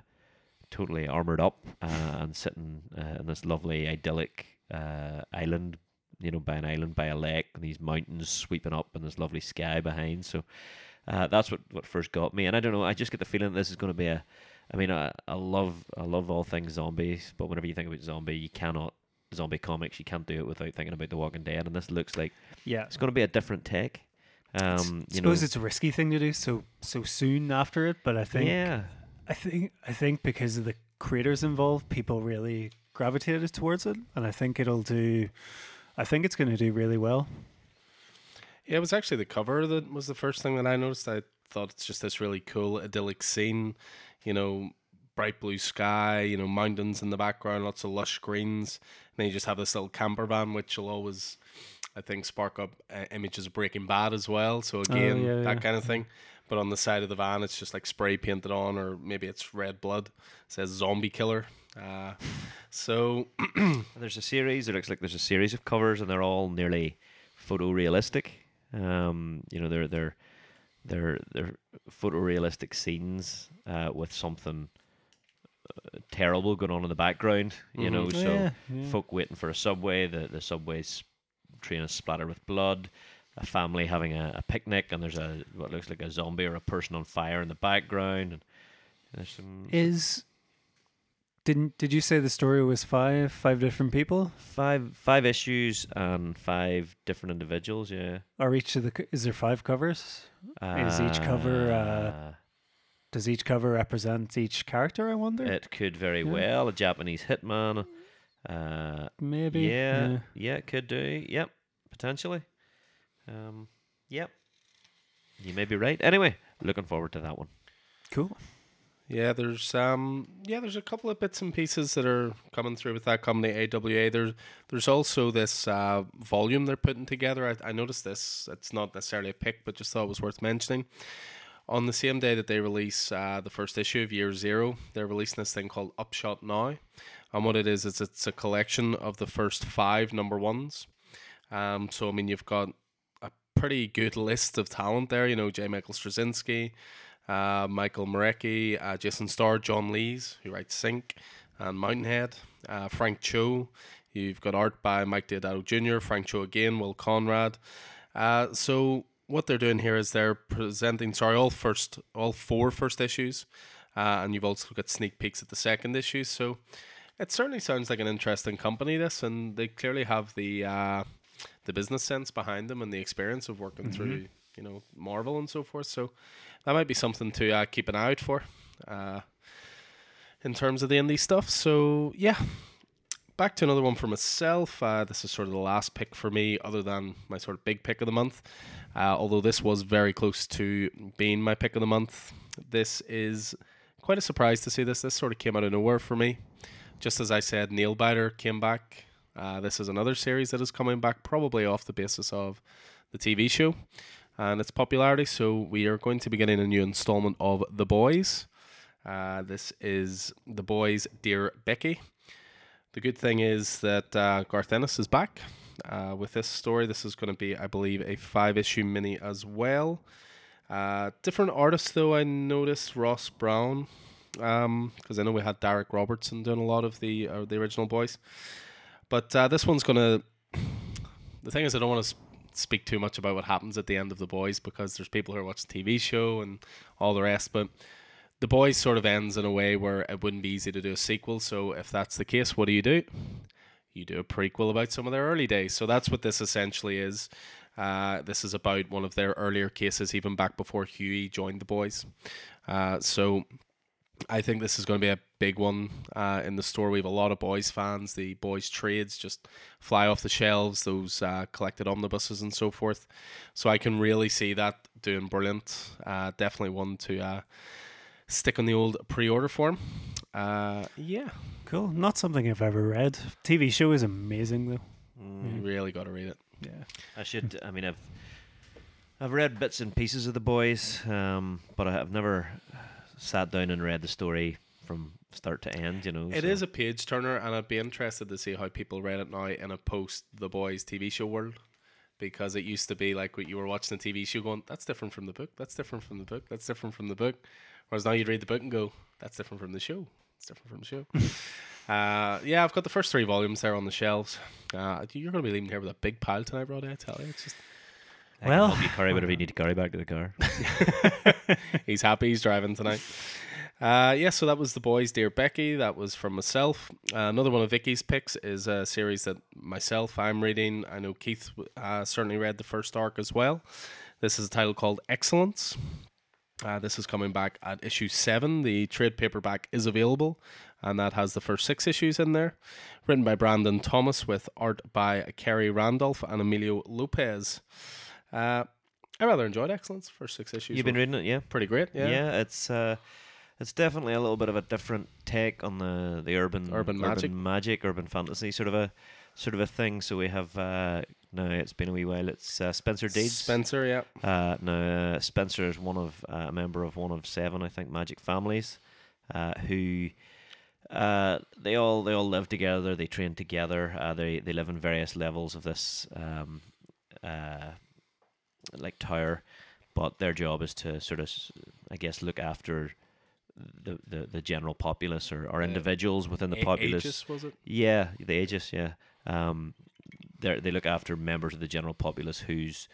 totally armored up uh, and sitting uh, in this lovely idyllic uh, island, you know, by an island by a lake, and these mountains sweeping up, and this lovely sky behind. So uh, that's what what first got me. And I don't know, I just get the feeling this is going to be a. I mean, I, I love I love all things zombies, but whenever you think about zombie, you cannot zombie comics. You can't do it without thinking about The Walking Dead, and this looks like yeah, it's going to be a different take. Um, I you know, suppose it's a risky thing to do so so soon after it, but I think yeah, I think I think because of the creators involved, people really gravitated towards it, and I think it'll do. I think it's going to do really well. Yeah, it was actually the cover that was the first thing that I noticed. I thought it's just this really cool idyllic scene, you know, bright blue sky, you know, mountains in the background, lots of lush greens. And then you just have this little camper van, which will always, I think, spark up uh, images of Breaking Bad as well. So again, yeah, that yeah. kind of thing. But on the side of the van, it's just like spray painted on, or maybe it's red blood. It says zombie killer. Uh, so There's a series. It looks like there's a series of covers, and they're all nearly photorealistic. Um, you know, they're they're they're they're photorealistic scenes uh, with something uh, terrible going on in the background. You Mhm. know, Oh, so yeah, yeah. folk waiting for a subway. The the subway's train is splattered with blood. A family having a, a picnic, and there's a what looks like a zombie or a person on fire in the background. And there's some Is didn't did you say the story was five five different people? Five five issues and five different individuals. Yeah. Are each of the is there five covers? Is each cover, uh, Does each cover represent each character? I wonder. It could very Yeah. well a Japanese hitman. Uh, Maybe. yeah, yeah, it could do. Yep, potentially. Um, yep. You may be right. Anyway, looking forward to that one. Cool. Yeah, there's um yeah, there's a couple of bits and pieces that are coming through with that company AWA. There's there's also this uh, volume they're putting together. I, I noticed this. It's not necessarily a pick, but just thought it was worth mentioning. On the same day that they release uh, the first issue of Year Zero, they're releasing this thing called Upshot Now. And what it is is it's a collection of the first five number ones. Um, so I mean, you've got a pretty good list of talent there. You know, J. Michael Straczynski, uh, Michael Moreci, uh, Jason Starr, John Lees, who writes Sink, and Mountainhead, uh, Frank Cho. You've got art by Mike Deodato Jr., Frank Cho again, Will Conrad. Uh, so what they're doing here is they're presenting, sorry, all first, all four first issues, uh, and you've also got sneak peeks at the second issue. So it certainly sounds like an interesting company. This, and they clearly have the uh, the business sense behind them and the experience of working through, you know, Marvel and so forth. So that might be something to uh, keep an eye out for. Uh, in terms of the indie stuff. So yeah, back to another one for myself. Uh, this is sort of the last pick for me, other than my sort of big pick of the month. Uh, although this was very close to being my pick of the month. This is quite a surprise to see this. This sort of came out of nowhere for me. Just as I said, Nailbiter came back. Uh, this is another series that is coming back, probably off the basis of the TV show and its popularity. So we are going to be getting a new installment of The Boys. Uh, this is The Boys, Dear Becky. The good thing is that uh, Garth Ennis is back uh, with this story. This is going to be, I believe, a five issue mini as well. Uh, different artists, though, I noticed Russ Braun, because um, I know we had Darick Robertson doing a lot of the uh, the original boys. But uh, this one's to. The thing is, I don't want to speak too much about what happens at the end of the boys because there's people who are watching TV show and all the rest. But the boys sort of ends in a way where it wouldn't be easy to do a sequel. So if that's the case, what do you do? You do a prequel about some of their early days. So that's what this essentially is. Uh, this is about one of their earlier cases, even back before Huey joined the boys. Uh, so I think this is going to be a big one uh, in the store. We have a lot of boys fans. The boys trades just fly off the shelves. Those uh, collected omnibuses and so forth. So I can really see that doing brilliant. Uh, definitely one to uh, stick on the old pre-order form. Uh, yeah, Cool. Not something I've ever read. TV show is amazing though. you really got to read it. Yeah. I should. I mean, I've I've read bits and pieces of the boys, um, but I have never sat down and read the story from start to end. You know, It so- is a page turner, and I'd be interested to see how people read it now in a post The Boys TV show world. Because it used to be like what you were watching the TV show going, that's different from the book, that's different from the book, that's different from the book. Whereas now you'd read the book and go, that's different from the show, it's different from the show. uh, yeah, I've got the first three volumes there on the shelves. Uh, you're going to be leaving here with a big pile tonight, Roddy, I tell you. It's just, I can Well- help you carry whatever you need to carry back to the car. he's happy he's driving tonight. Uh, yeah, so that was the boys, dear Becky. That was from myself. Uh, another one of Vicky's picks is a series that myself I'm reading. I know Keith uh, certainly read the first arc as well. This is a title called Excellence. Uh, this is coming back at issue seven. The trade paperback is available, and that has the first six issues in there. Written by Brandon Thomas with art by Khary Randolph and Emilio Lopez. Uh, I rather enjoyed Excellence. First six issues. You've been reading it, yeah? pretty great. Yeah. yeah. it's uh, it's definitely a little bit of a different take on the the urban Urban magic. magic, urban fantasy sort of a sort of a thing. So we have uh, now it's been a wee while. It's uh, Spencer Deeds. Spencer, yeah. Uh, now, uh, Spencer is one of uh, a member of one of seven, I think, magic families, uh, who uh, they all they all live together. They train together. Uh, they they live in various levels of this um, uh, like tower, but their job is to sort of, I guess, look after the the, the general populace or, or Yeah. individuals within the A- populace. Aegis, was it? Yeah, the Aegis. Yeah, um, they they look after members of the general populace whose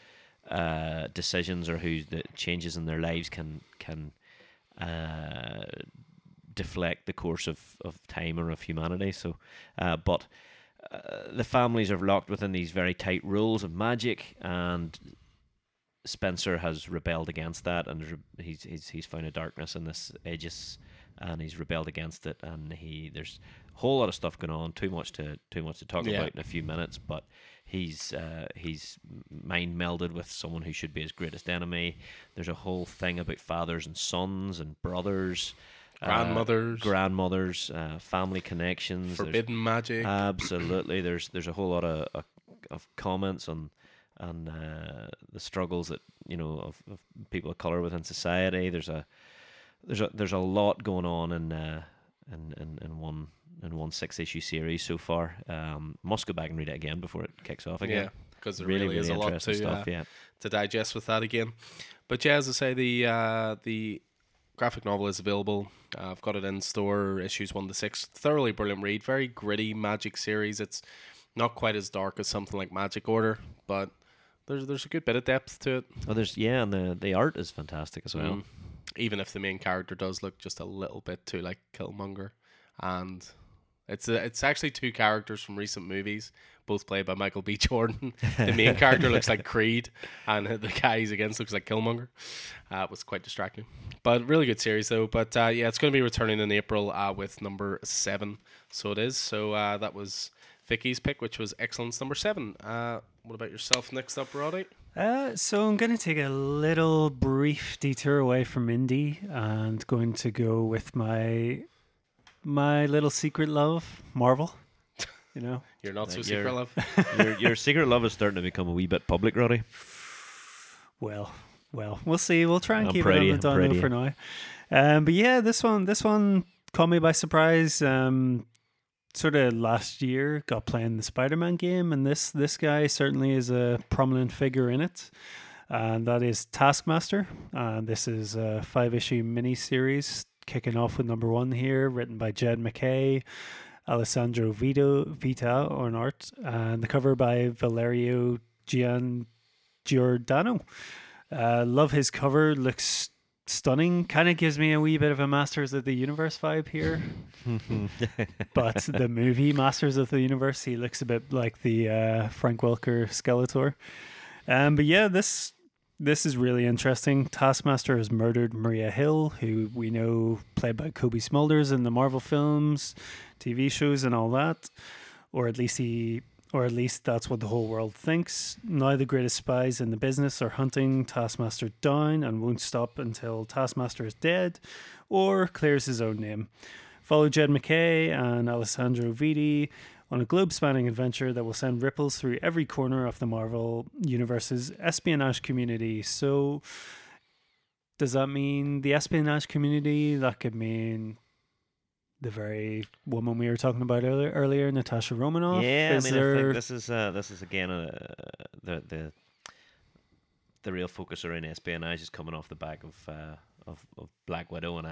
uh, decisions or whose the changes in their lives can can uh, deflect the course of, of time or of humanity. So, uh, but uh, the families are locked within these very tight rules of magic, and Spencer has rebelled against that, and he's he's he's found a darkness in this Aegis, and he's rebelled against it, and he there's a whole lot of stuff going on. Too much to too much to talk Yeah. about in a few minutes, but he's uh, he's mind melded with someone who should be his greatest enemy. There's a whole thing about fathers and sons and brothers, uh, Grandmothers. grandmothers, uh, family connections. Forbidden magic. Absolutely, there's there's a whole lot of, of comments on on uh, the struggles that you know of, of people of color within society. There's a there's a there's a lot going on in uh, in, in in one in one six issue series so far. Um, must go back and read it again before it kicks off again. Yeah, because there really, really, is really a lot interesting to stuff. uh, yeah, to digest with that again. But yeah, as I say, the uh, the graphic novel is available. Uh, I've got it in store, issues one to six. Thoroughly brilliant read, very gritty Magic series. It's not quite as dark as something like Magic Order, but there's there's a good bit of depth to it. oh, there's yeah, and the the art is fantastic as well. Mm. Even if the main character does look just a little bit too like Killmonger, and it's a, it's actually two characters from recent movies, both played by Michael B. Jordan. the main character looks like Creed, and the guy he's against looks like Killmonger. Uh, it was quite distracting, but really good series though. But uh, yeah, it's going to be returning in April uh, with number seven. So it is. So uh, that was Vicky's pick, which was excellence number seven. What about yourself? Next up, Roddy. Uh, so I'm going to take a little brief detour away from indie and going to go with my my little secret love, Marvel. You know, You're not so secret love. your your secret love is starting to become a wee bit public, Roddy. well, well, we'll see. We'll try and I'm keep proud it of on you, the I'm down low for now. Um, but yeah, this one, this one caught me by surprise. Um, sort of last year, got playing the Spider-Man game, and this this guy certainly is a prominent figure in it. And that is Taskmaster. And this is a five-issue mini-series kicking off with number one here, written by Jed MacKay, Alessandro Vito Vita on art, and the cover by Valerio Gian Giordano. Uh, love his cover. Looks stunning. Kind of gives me a wee bit of a Masters of the Universe vibe here. but the movie Masters of the Universe, he looks a bit like the uh, Frank Welker Skeletor. Um, but yeah, this this is really interesting. Taskmaster has murdered Maria Hill, who we know played by Cobie Smulders in the Marvel films, TV shows, and all that. Or at least he or at least that's what the whole world thinks. Now the greatest spies in the business are hunting Taskmaster down and won't stop until Taskmaster is dead or clears his own name. Follow Jed MacKay and Alessandro Vitti on a globe spanning adventure that will send ripples through every corner of the Marvel Universe's espionage community. So, does that mean the espionage community? That could mean the very woman we were talking about earlier, earlier Natasha Romanoff. Yeah, Is I mean, I there- think this is uh, this is again uh, the the the real focus around espionage is coming off the back of uh, of, of Black Widow, and I,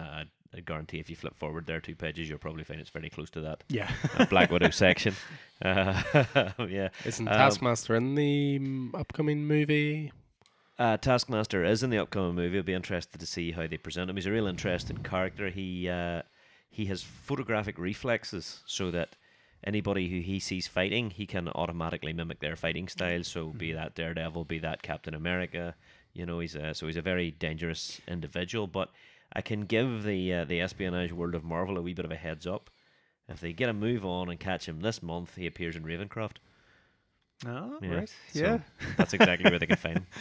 I, I guarantee if you flip forward there two pages, you'll probably find it's very close to that yeah. uh, Black Widow section. Uh, yeah, Isn't Um, Taskmaster in the mm, upcoming movie? Uh, Taskmaster is in the upcoming movie. I'll be interested to see how they present him. He's a real interesting character. He uh, he has photographic reflexes, so that anybody who he sees fighting, he can automatically mimic their fighting style. So be that Daredevil, be that Captain America. You know, he's a, so he's a very dangerous individual. But I can give the uh, the espionage world of Marvel a wee bit of a heads up. If they get a move on and catch him this month, he appears in Ravencroft. Oh, Yeah, right. so- Yeah. That's exactly where they can find him.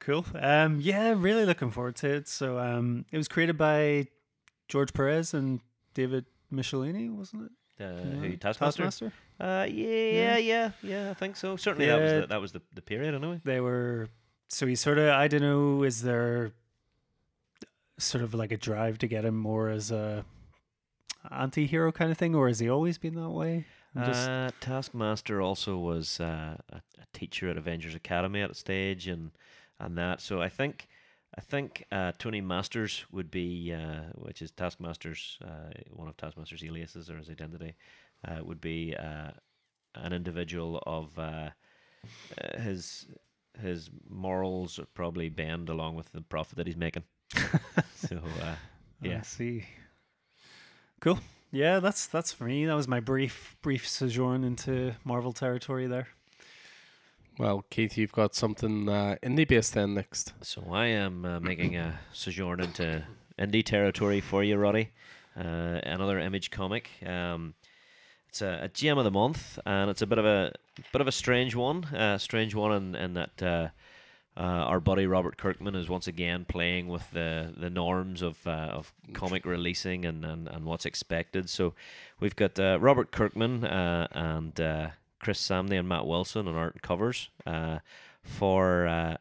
Cool. Um, yeah, really looking forward to it. So, um, it was created by George Perez and David Michelinie, wasn't it? Uh, Yeah. who Taskmaster? Taskmaster. Uh, yeah, yeah, yeah, yeah. I think so. Certainly, that was the, that was the, the period, anyway. They were. So he sort of. I don't know. Is there sort of like a drive to get him more as a anti-hero kind of thing, or has he always been that way? Just- Uh, Taskmaster also was uh, a, a teacher at Avengers Academy at a stage, and and that. So I think I think uh, Tony Masters would be, uh, which is Taskmaster's uh, one of Taskmaster's aliases or his identity, uh, would be uh, an individual of uh, his his morals probably bend along with the profit that he's making. so uh, I yeah. see. Cool. Yeah, that's that's for me. That was my brief brief sojourn into Marvel territory there. Well, Keith, you've got something uh, indie based then next. So I am uh, making a sojourn into indie territory for you, Roddy. Uh, another image comic. Um, it's a, a gem of the month, and it's a bit of a bit of a strange one. Uh, strange one in, in that uh, uh, our buddy Robert Kirkman is once again playing with the, the norms of uh, of comic releasing and, and, and what's expected. So we've got Robert Kirkman and Chris Samnee and Matt Wilson on art and covers uh, for uh,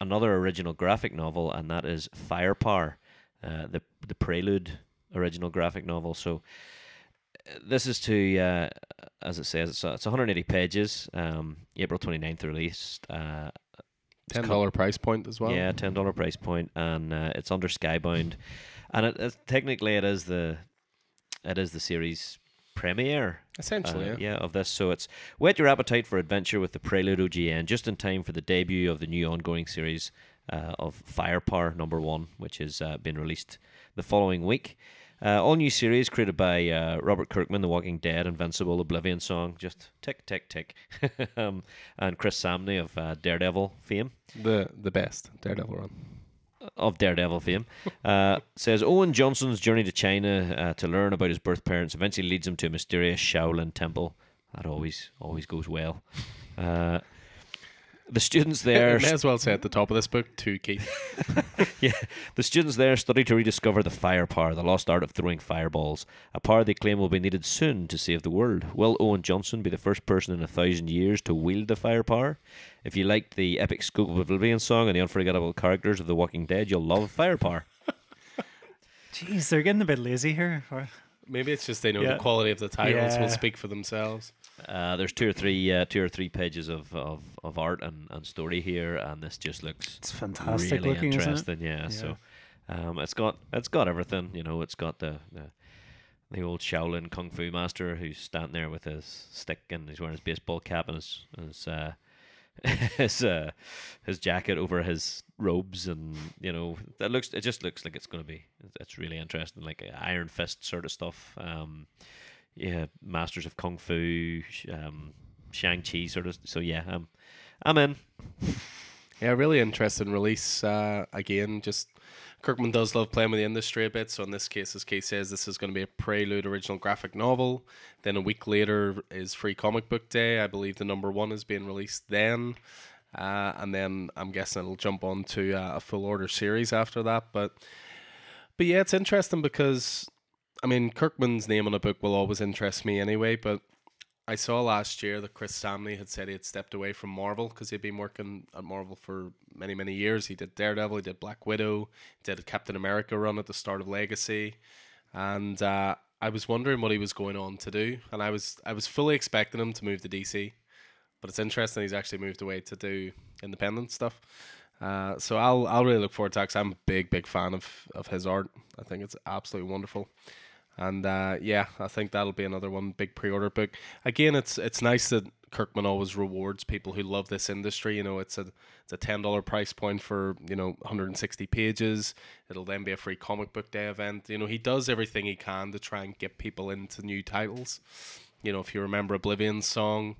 another original graphic novel, and that is Firepower, uh, the the Prelude original graphic novel. So this is to, uh, as it says, it's, uh, it's 180 pages. Um, April 29th released. Uh, Ten dollar price point as well. Yeah, ten dollar price point, and uh, it's under Skybound, and it, it's technically it is the, it is the series premiere. essentially. uh, yeah. of this. So it's whet your appetite for adventure with the Prelude OGN just in time for the debut of the new ongoing series uh, of Firepower Number One, which is uh, being released the following week. Uh, all new series created by uh, Robert Kirkman, The Walking Dead, Invincible, Oblivion Song, just tick tick tick, um, and Chris Samnee of uh, Daredevil fame The the best Daredevil run. Of Daredevil fame, uh, says Owen Johnson's journey to China uh, to learn about his birth parents eventually leads him to a mysterious Shaolin temple. That always always goes well. Uh, the students there, May as well say at the top of this book, two Keith. yeah, the students there study to rediscover the fire power, the lost art of throwing fireballs, a power they claim will be needed soon to save the world. Will Owen Johnson be the first person in a thousand years to wield the fire power? If you liked the epic scope of Oblivion song and the unforgettable characters of The Walking Dead, you'll love fire power. Jeez, they're getting a bit lazy here. Maybe it's just they know Yeah. the quality of the titles Yeah. will speak for themselves. Uh, there's two or three, uh, two or three pages of, of, of art and, and story here, and this just looks It's fantastic really looking, interesting. Yeah, so um, it's got it's got everything. You know, it's got the, the the old Shaolin kung fu master who's standing there with his stick and he's wearing his baseball cap and his his uh, his uh, his jacket over his robes, and you know that looks it just looks like it's going to be it's really interesting, like uh, Iron Fist sort of stuff. Um, yeah, Masters of Kung Fu, um, Shang Chi sort of. So yeah, um, I'm in. Yeah, really interesting release. Uh, again, just Kirkman does love playing with the industry a bit. So in this case, as Kate says, this is going to be a Prelude original graphic novel. Then a week later is Free Comic Book Day. I believe the number one is being released then. Uh, and then I'm guessing it'll jump on to uh, a full order series after that. But but yeah, it's interesting because I mean Kirkman's name on a book will always interest me anyway. But I saw last year that Chris Samnee had said he had stepped away from Marvel because he'd been working at Marvel for many, many years. He did Daredevil, he did Black Widow, did a Captain America run at the start of Legacy, and uh, I was wondering what he was going on to do, and I was I was fully expecting him to move to DC, but it's interesting he's actually moved away to do independent stuff. Uh, so I'll I'll really look forward to 'cause I'm a big big fan of of his art. I think it's absolutely wonderful. And uh, yeah, I think that'll be another one big pre-order book. Again, it's it's nice that Kirkman always rewards people who love this industry. You know, it's a it's a ten dollar price point for you know 160 pages. It'll then be a free comic book day event. You know, he does everything he can to try and get people into new titles. You know, if you remember Oblivion's song,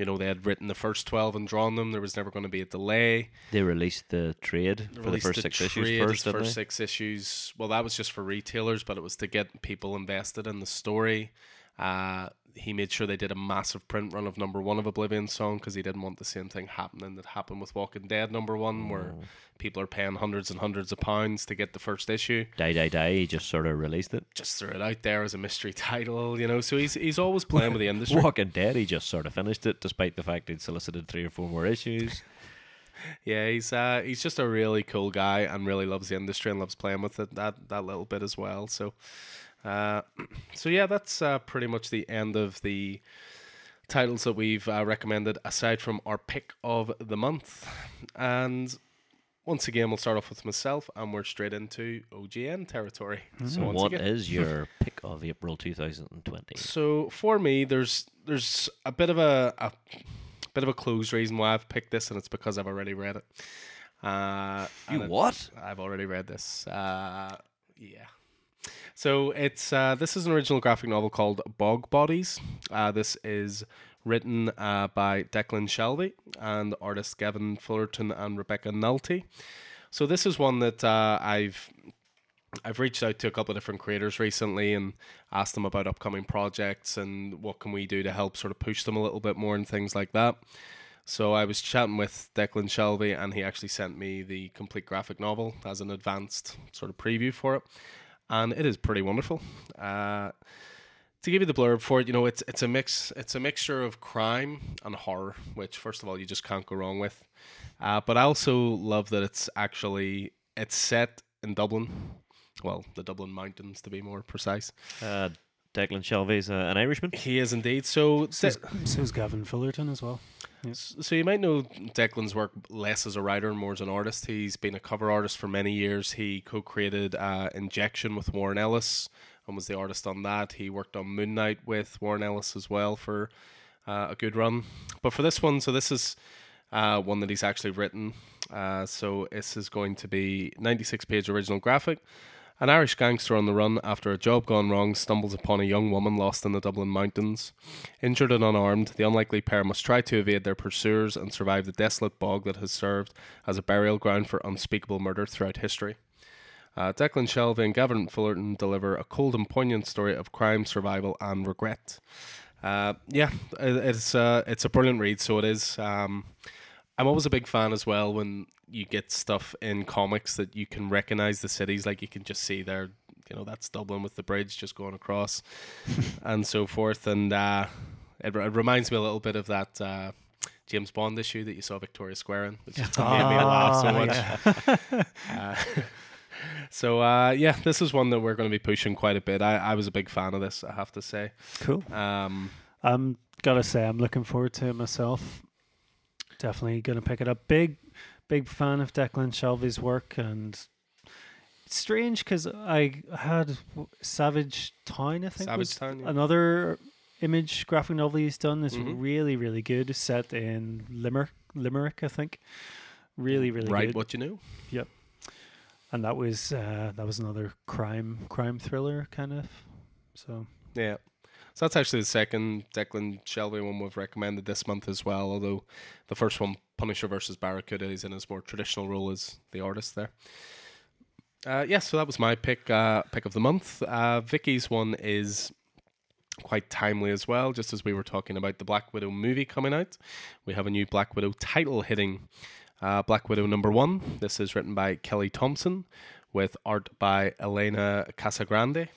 you know they had written the first 12 and drawn them. There was never going to be a delay They released the trade for the first six issues first, didn't first they? six issues. Well, that was just for retailers, but it was to get people invested in the story. Uh, he made sure they did a massive print run of number one of Oblivion song because he didn't want the same thing happening that happened with Walking Dead number one, where Mm. people are paying hundreds and hundreds of pounds to get the first issue. Day, day, day. He just sort of released it. Just threw it out there as a mystery title, you know. So he's he's always playing with the industry. Walking Dead. He just sort of finished it, despite the fact he'd solicited three or four more issues. Yeah, he's uh he's just a really cool guy and really loves the industry and loves playing with it that that little bit as well. So uh so yeah, that's uh pretty much the end of the titles that we've uh, recommended aside from our pick of the month. And once again, we'll start off with myself and we're straight into OGN territory. So once What again, is your pick of April 2020? so for me, there's there's a bit of a, a bit of a close reason why I've picked this, and it's because I've already read it. Uh, You what? I've already read this. Uh, yeah. So it's uh, this is an original graphic novel called Bog Bodies. Uh, this is written uh, by Declan Shalvey and artists Gavin Fullerton and Rebecca Nulty. So this is one that uh, I've I've reached out to a couple of different creators recently and asked them about upcoming projects and what can we do to help sort of push them a little bit more and things like that. So I was chatting with Declan Shalvey and he actually sent me the complete graphic novel as an advanced sort of preview for it. And it is pretty wonderful. Uh, to give you the blurb for it, you know, it's it's a mix it's a mixture of crime and horror, which first of all you just can't go wrong with. Uh, but I also love that it's actually it's set in Dublin, well, the Dublin Mountains to be more precise. Uh, Declan Shalvey's uh, an Irishman. He is indeed. So, so is Gavin Fullerton as well. So you might know Declan's work less as a writer and more as an artist. He's been a cover artist for many years. He co-created uh, Injection with Warren Ellis and was the artist on that. He worked on Moon Knight with Warren Ellis as well for uh, a good run. But for this one, so this is uh, one that he's actually written. Uh, so this is going to be 96 page original graphic. An Irish gangster on the run after a job gone wrong stumbles upon a young woman lost in the Dublin mountains. Injured and unarmed, the unlikely pair must try to evade their pursuers and survive the desolate bog that has served as a burial ground for unspeakable murder throughout history. Uh, Declan Shalvey and Gavin Fullerton deliver a cold and poignant story of crime, survival, and regret. Uh, yeah, it's uh, it's a brilliant read. So it is. Um, I'm always a big fan as well when you get stuff in comics that you can recognize the cities, like you can just see there, you know, that's Dublin with the bridge just going across, and so forth. And uh, it, it, reminds me a little bit of that uh, James Bond issue that you saw Victoria Square in, which just made me laugh so much. Yeah. uh, so uh, yeah, this is one that we're going to be pushing quite a bit. I, I was a big fan of this, I have to say. Cool. Um, I'm gotta say, I'm looking forward to it myself definitely going to pick it up. Big, big fan of Declan Shalvey's work, and it's strange because I had Savage Town. I think Savage Town, yeah. another image graphic novel he's done. is mm-hmm. really, really good. Set in Limerick, Limerick, I think. Really, really right. Good. What you knew. Yep. And that was uh, that was another crime crime thriller kind of. So yeah. So that's actually the second Declan Shalvey one we've recommended this month as well. Although the first one, Punisher versus Barracuda, is in his more traditional role as the artist there. Uh, yeah, so that was my pick uh, pick of the month. Uh, Vicky's one is quite timely as well. Just as we were talking about the Black Widow movie coming out, we have a new Black Widow title hitting. Uh, Black Widow number one. This is written by Kelly Thompson, with art by Elena Casagrande.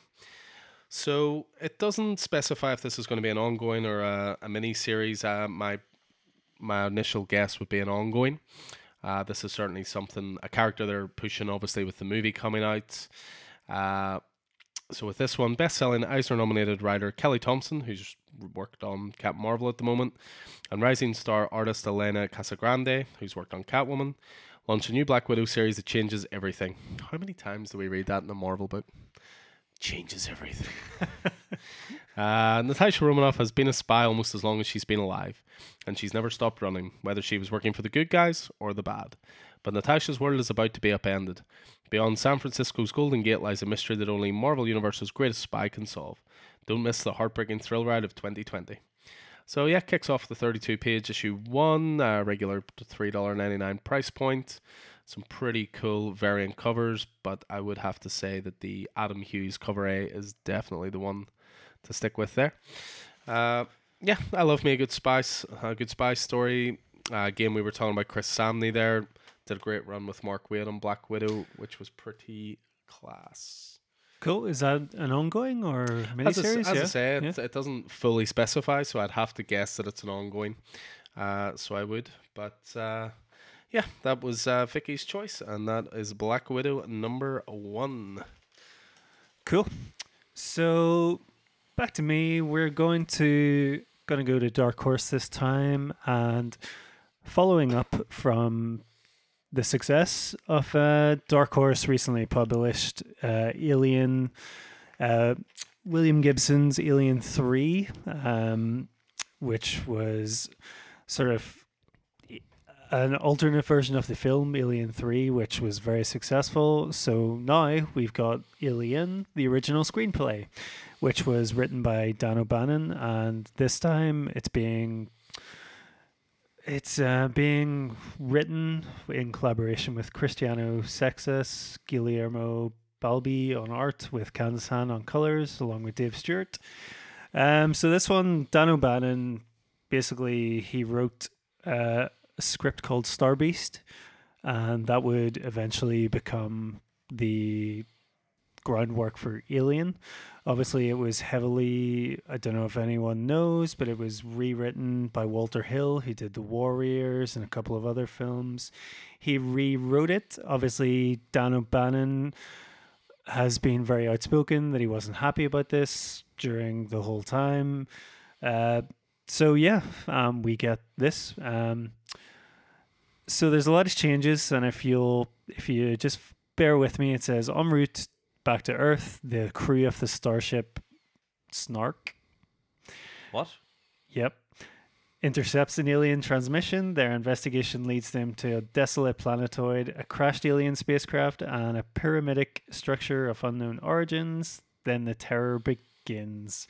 So it doesn't specify if this is going to be an ongoing or a, a mini series. Uh, my my initial guess would be an ongoing. Uh, this is certainly something a character they're pushing, obviously, with the movie coming out. Uh, so with this one, best-selling Eisner-nominated writer Kelly Thompson, who's worked on Captain Marvel at the moment, and rising star artist Elena Casagrande, who's worked on Catwoman, launch a new Black Widow series that changes everything. How many times do we read that in a Marvel book? Changes everything. uh, Natasha Romanoff has been a spy almost as long as she's been alive, and she's never stopped running, whether she was working for the good guys or the bad. But Natasha's world is about to be upended. Beyond San Francisco's Golden Gate lies a mystery that only Marvel Universe's greatest spy can solve. Don't miss the heartbreaking thrill ride of 2020. So yeah, kicks off the 32 page issue one, uh, regular $3.99 price point some pretty cool variant covers, but I would have to say that the Adam Hughes cover A is definitely the one to stick with there. Uh, yeah, I love me a good spice, a good spice story. Uh, again, we were talking about Chris Samnee there. Did a great run with Mark Waid on Black Widow, which was pretty class. Cool. Is that an ongoing or miniseries? As, I, as yeah. I say, it, yeah. it, doesn't fully specify, so I'd have to guess that it's an ongoing. Uh, so I would, but uh, yeah, that was uh, Vicky's choice, and that is Black Widow number one. Cool. So back to me. We're going to to go to Dark Horse this time, and following up from the success of uh, Dark Horse recently published uh, Alien, uh, William Gibson's Alien Three, um, which was sort of an alternate version of the film Alien 3, which was very successful. So now we've got Alien, the original screenplay, which was written by Dan O'Bannon, and this time it's being it's uh, being written in collaboration with Cristiano Seixas, Guillermo Balbi on art, with Candice Han on colors, along with Dave Stewart. Um, so this one, Dan O'Bannon, basically he wrote. Uh, a script called Star Beast, and that would eventually become the groundwork for Alien. Obviously, it was heavily, I don't know if anyone knows, but it was rewritten by Walter Hill, who did The Warriors and a couple of other films. He rewrote it. Obviously, Dan O'Bannon has been very outspoken that he wasn't happy about this during the whole time. Uh, so yeah, um, we get this. Um, so there's a lot of changes, and if you'll if you just bear with me, it says en route back to Earth, the crew of the starship Snark. What? Yep. Intercepts an alien transmission. Their investigation leads them to a desolate planetoid, a crashed alien spacecraft, and a pyramidic structure of unknown origins. Then the terror begins.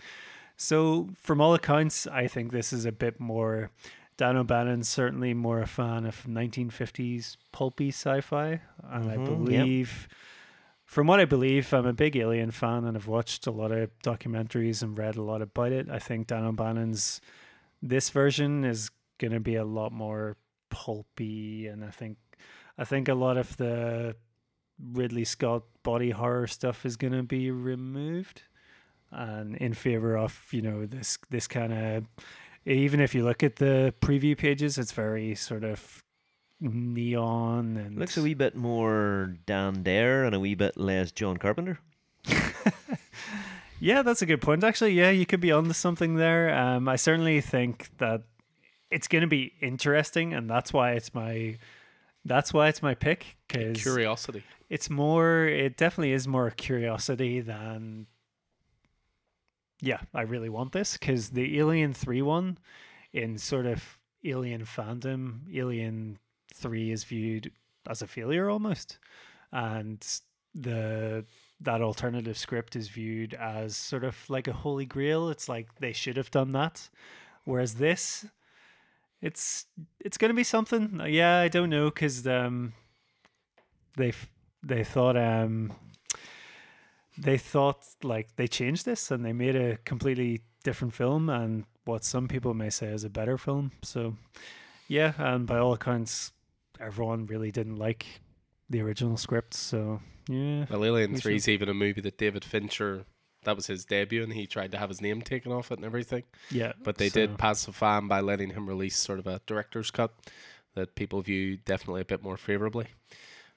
So, from all accounts, I think this is a bit more. Dan O'Bannon's certainly more a fan of 1950s pulpy sci fi. And I Mhm, yep. believe, from what I believe, I'm a big Alien fan and I've watched a lot of documentaries and read a lot about it. I think Dan O'Bannon's this version is going to be a lot more pulpy and I think I think a lot of the Ridley Scott body horror stuff is going to be removed and in favor of, you know, this this kind of even if you look at the preview pages it's very sort of neon and Looks a wee bit more Dan Dare and a wee bit less John Carpenter. Yeah, that's a good point. Actually, yeah, you could be onto something there. Um, I certainly think that it's going to be interesting, and that's why it's my that's why it's my pick because Curiosity. it's more. It definitely is more curiosity than. Yeah, I really want this because the Alien Three one, in sort of Alien fandom, Alien Three is viewed as a failure almost, and the that alternative script is viewed as sort of like a holy grail. It's like they should have done that, whereas this, it's it's gonna be something. Yeah, I don't know because um, they they thought um they thought like they changed this and they made a completely different film and what some people may say is a better film. So yeah, and by all accounts, everyone really didn't like the original script. So yeah, Well, Alien 3 is even a movie that David Fincher, that was his debut, and he tried to have his name taken off it and everything. yeah. But they so- did pacify him by letting him release sort of a director's cut that people view definitely a bit more favorably.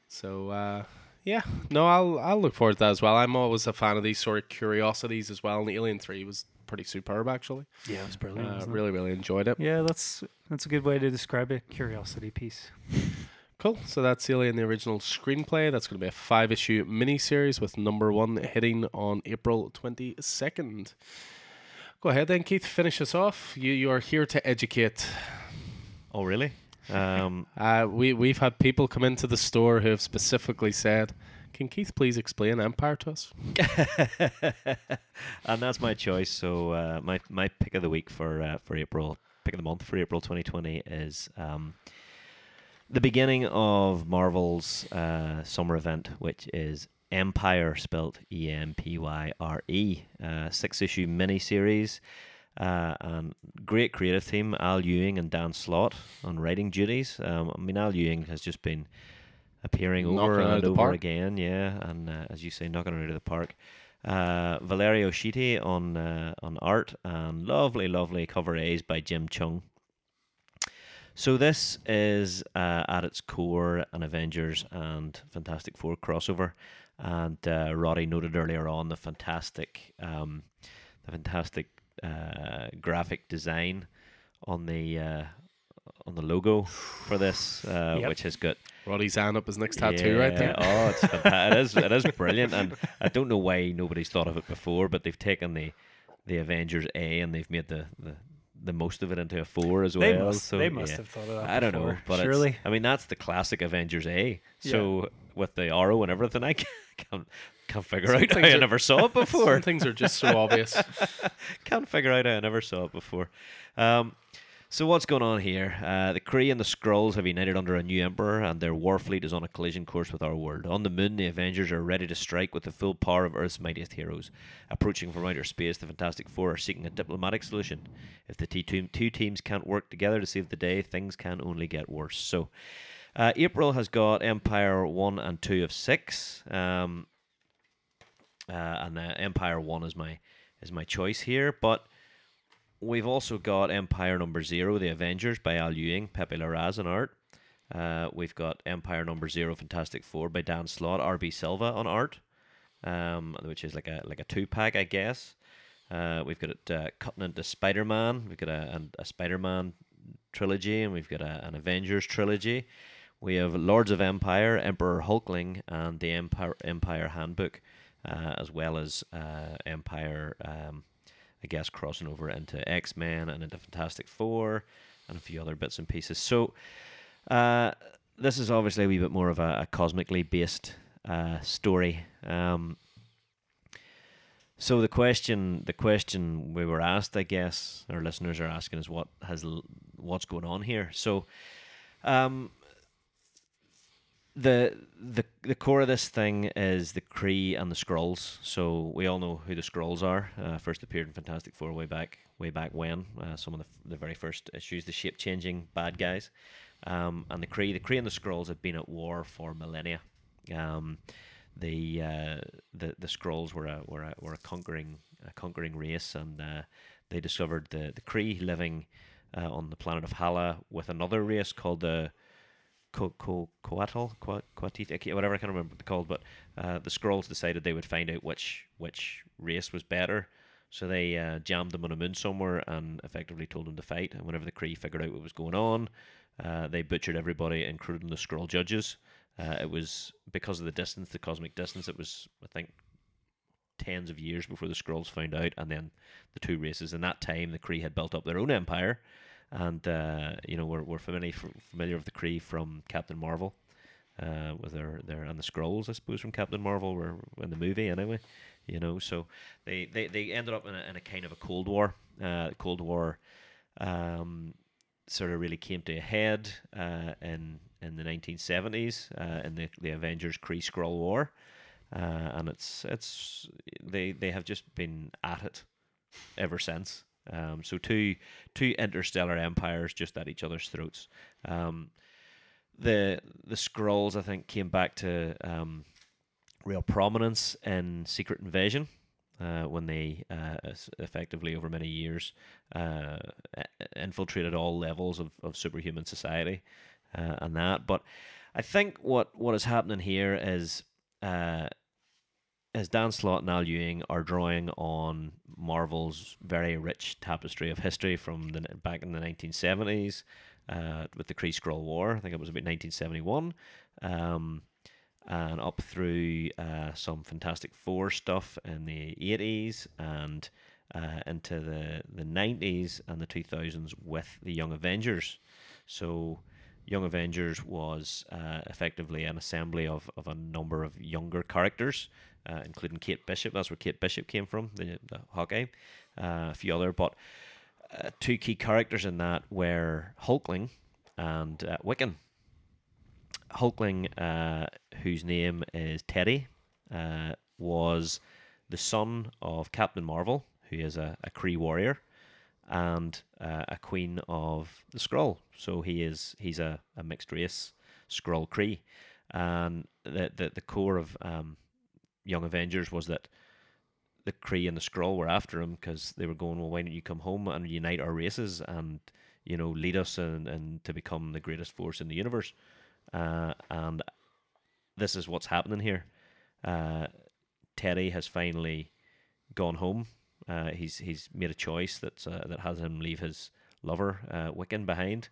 So uh, yeah, no, I'll I'll look forward to that as well. I'm always a fan of these sort of curiosities as well. And the Alien Three was pretty superb actually. Yeah, it was brilliant. Uh, wasn't it? really, really enjoyed it. Yeah, that's that's a good way to describe it. Curiosity piece. Cool. So that's Alien, the original screenplay. That's going to be a five issue miniseries with number one hitting on April 22nd. Go ahead then, Keith. Finish us off. You you are here to educate. Oh, really? Um, Uh, we we've had people come into the store who have specifically said, "Can Keith please explain Empyre to us?" and that's my choice. So uh, my my pick of the week for uh, for April, pick of the month for April 2020 is um, the beginning of Marvel's uh, summer event, which is Empyre, spelt E M P Y R E, uh, six issue miniseries. Uh, and great creative team, Al Ewing and Dan Slott on writing duties. Um, I mean, Al Ewing has just been appearing Knocking over and over park. again, yeah, and uh, as you say, knocking it out of the park. Uh, Valerio Schiti on uh, on art and lovely, lovely cover A's by Jim Cheung. So this is uh, at its core an Avengers and Fantastic Four crossover, and uh, Roddy noted earlier on the fantastic, um, the fantastic uh, graphic design on the uh, on the logo for this, uh, Yep. which has got Roddy's hand up his next tattoo right there. Oh, it's it is it is brilliant, and I don't know why nobody's thought of it before, but they've taken the the Avengers A and they've made the the, the most of it into a four as They well. must. so they must yeah. have thought of that. I don't know, but surely. I mean that's the classic Avengers A. So with the arrow and everything, I can't can't, figure Some out how things I never saw it before. Some things are just so obvious. Can't figure out how I never saw it before. Um, so what's going on here? Uh, the Kree and the Skrulls have united under a new emperor, and their war fleet is on a collision course with our world. On the moon, the Avengers are ready to strike with the full power of Earth's mightiest heroes. Approaching from outer space, the Fantastic Four are seeking a diplomatic solution. If the two two teams can't work together to save the day, things can only get worse. So, uh, April has got Empyre one and two of six. Um, uh, and uh, Empyre One is my is my choice here. But we've also got Empyre Number Zero, The Avengers by Al Ewing, Pepe Larraz on art. Uh, we've got Empyre Number Zero, Fantastic Four by Dan Slott, R.B. Silva on art. um, which is like a like a two pack, I guess. Uh, we've got it uh, cutting into Spider Man. We've got a, a, a Spider Man trilogy, and we've got a, an Avengers trilogy. We have Lords of Empyre, Emperor Hulkling, and the Empyre Empyre Handbook, as well as uh, Empyre. Um, I guess crossing over into X Men and into Fantastic Four, and a few other bits and pieces. So, uh, this is obviously a wee bit more of a, a cosmically based uh, story. Um, so the question, the question we were asked, I guess, our listeners are asking is what has what's going on here. So, um, the the the core of this thing is the Kree and the Skrulls. So we all know who the Skrulls are. Uh, first appeared in Fantastic Four way back way back when. Uh, some of the the very first issues, the shape changing bad guys, um, and the Kree. The Kree and the Skrulls have been at war for millennia. Um, the uh, the the Skrulls were a were a were a conquering a conquering race, and uh, they discovered the the Kree living uh, on the planet of Hala with another race called the Co- Co- Coatl, Coatita, whatever I can't remember what they're called, but uh, the Skrulls decided they would find out which which race was better. So they uh, jammed them on a moon somewhere and effectively told them to fight. And whenever the Kree figured out what was going on, uh, they butchered everybody, including the Skrull judges. Uh, it was because of the distance, the cosmic distance. It was, I think, tens of years before the Skrulls found out, and then the two races. In that time, the Kree had built up their own empire, and uh, you know we're, we're familiar familiar with the Kree from Captain Marvel, uh, with their their and the Skrulls I suppose from Captain Marvel were in the movie anyway, you know. So they they, they ended up in a, in a kind of a Cold War. Uh, Cold War, um, sort of really came to a head uh, in in the 1970s uh, in the the Avengers Kree Skrull War. Uh, and it's it's they they have just been at it ever since. Um, so two two interstellar empires just at each other's throats. Um, the the Skrulls I think came back to um, real prominence in Secret Invasion. Uh, when they uh, effectively over many years uh, infiltrated all levels of, of superhuman society uh, and that. But I think what, what is happening here is uh, as Dan Slott and Al Ewing are drawing on Marvel's very rich tapestry of history from the back in the 1970s uh, with the Kree Skrull War. I think it was about 1971. Um, and up through uh, some Fantastic Four stuff in the 80s and uh, into the, the 90s and the 2000s with the Young Avengers. So, Young Avengers was uh, effectively an assembly of, of a number of younger characters uh, including Kate Bishop. That's where Kate Bishop came from, the, the Hawkeye, uh, a few other. But uh, two key characters in that were Hulkling and uh, Wiccan. Hulkling, uh, whose name is Teddy, uh, was the son of Captain Marvel, who is a, a Kree warrior, and a queen of the Skrull. So he is he's a, a mixed race Skrull Kree, And the, the, the core of um, Young Avengers was that the Kree and the Skrull were after him because they were going, well, why don't you come home and unite our races and you know lead us and, and to become the greatest force in the universe? Uh, and this is what's happening here. Uh, Teddy has finally gone home. Uh, he's he's made a choice that uh, that has him leave his lover uh, Wiccan behind,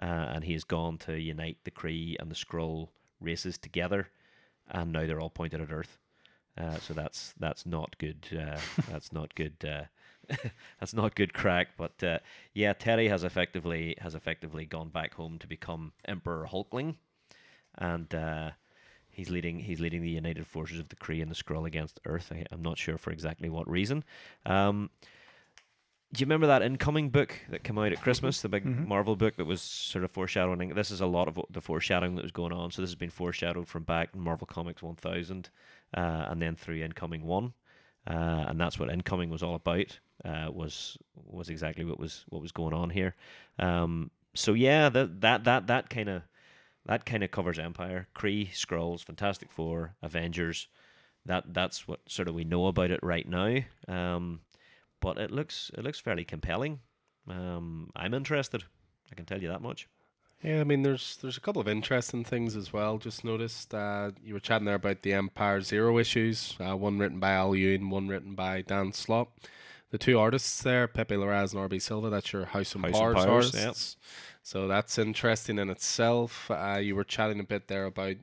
uh, and he has gone to unite the Kree and the Skrull races together, and now they're all pointed at Earth. Uh, so that's that's not good. Uh, that's not good. Uh, that's not good crack. But uh, yeah, Terry has effectively has effectively gone back home to become Emperor Hulkling, and uh, he's leading he's leading the United Forces of the Kree and the Skrull against Earth. I, am not sure for exactly what reason. Um, do you remember that incoming book that came out at Christmas, the big mm-hmm. Marvel book that was sort of foreshadowing? This is a lot of the foreshadowing that was going on. So this has been foreshadowed from back in Marvel Comics 1000 uh, and then through incoming one, uh, and that's what incoming was all about. Uh, was was exactly what was what was going on here. Um, so yeah, that that that that kind of that kind of covers Empyre, Kree, Skrulls, Fantastic Four, Avengers. That that's what sort of we know about it right now. Um, but it looks it looks fairly compelling. Um, I'm interested. I can tell you that much. Yeah, I mean, there's there's a couple of interesting things as well. Just noticed uh, you were chatting there about the Empyre Zero issues. Uh, one written by Al Ewing, one written by Dan Slott. The two artists there, Pepe Larraz and RB Silva. That's your House and House and Powers, Powers, artists. So that's interesting in itself. Uh, you were chatting a bit there about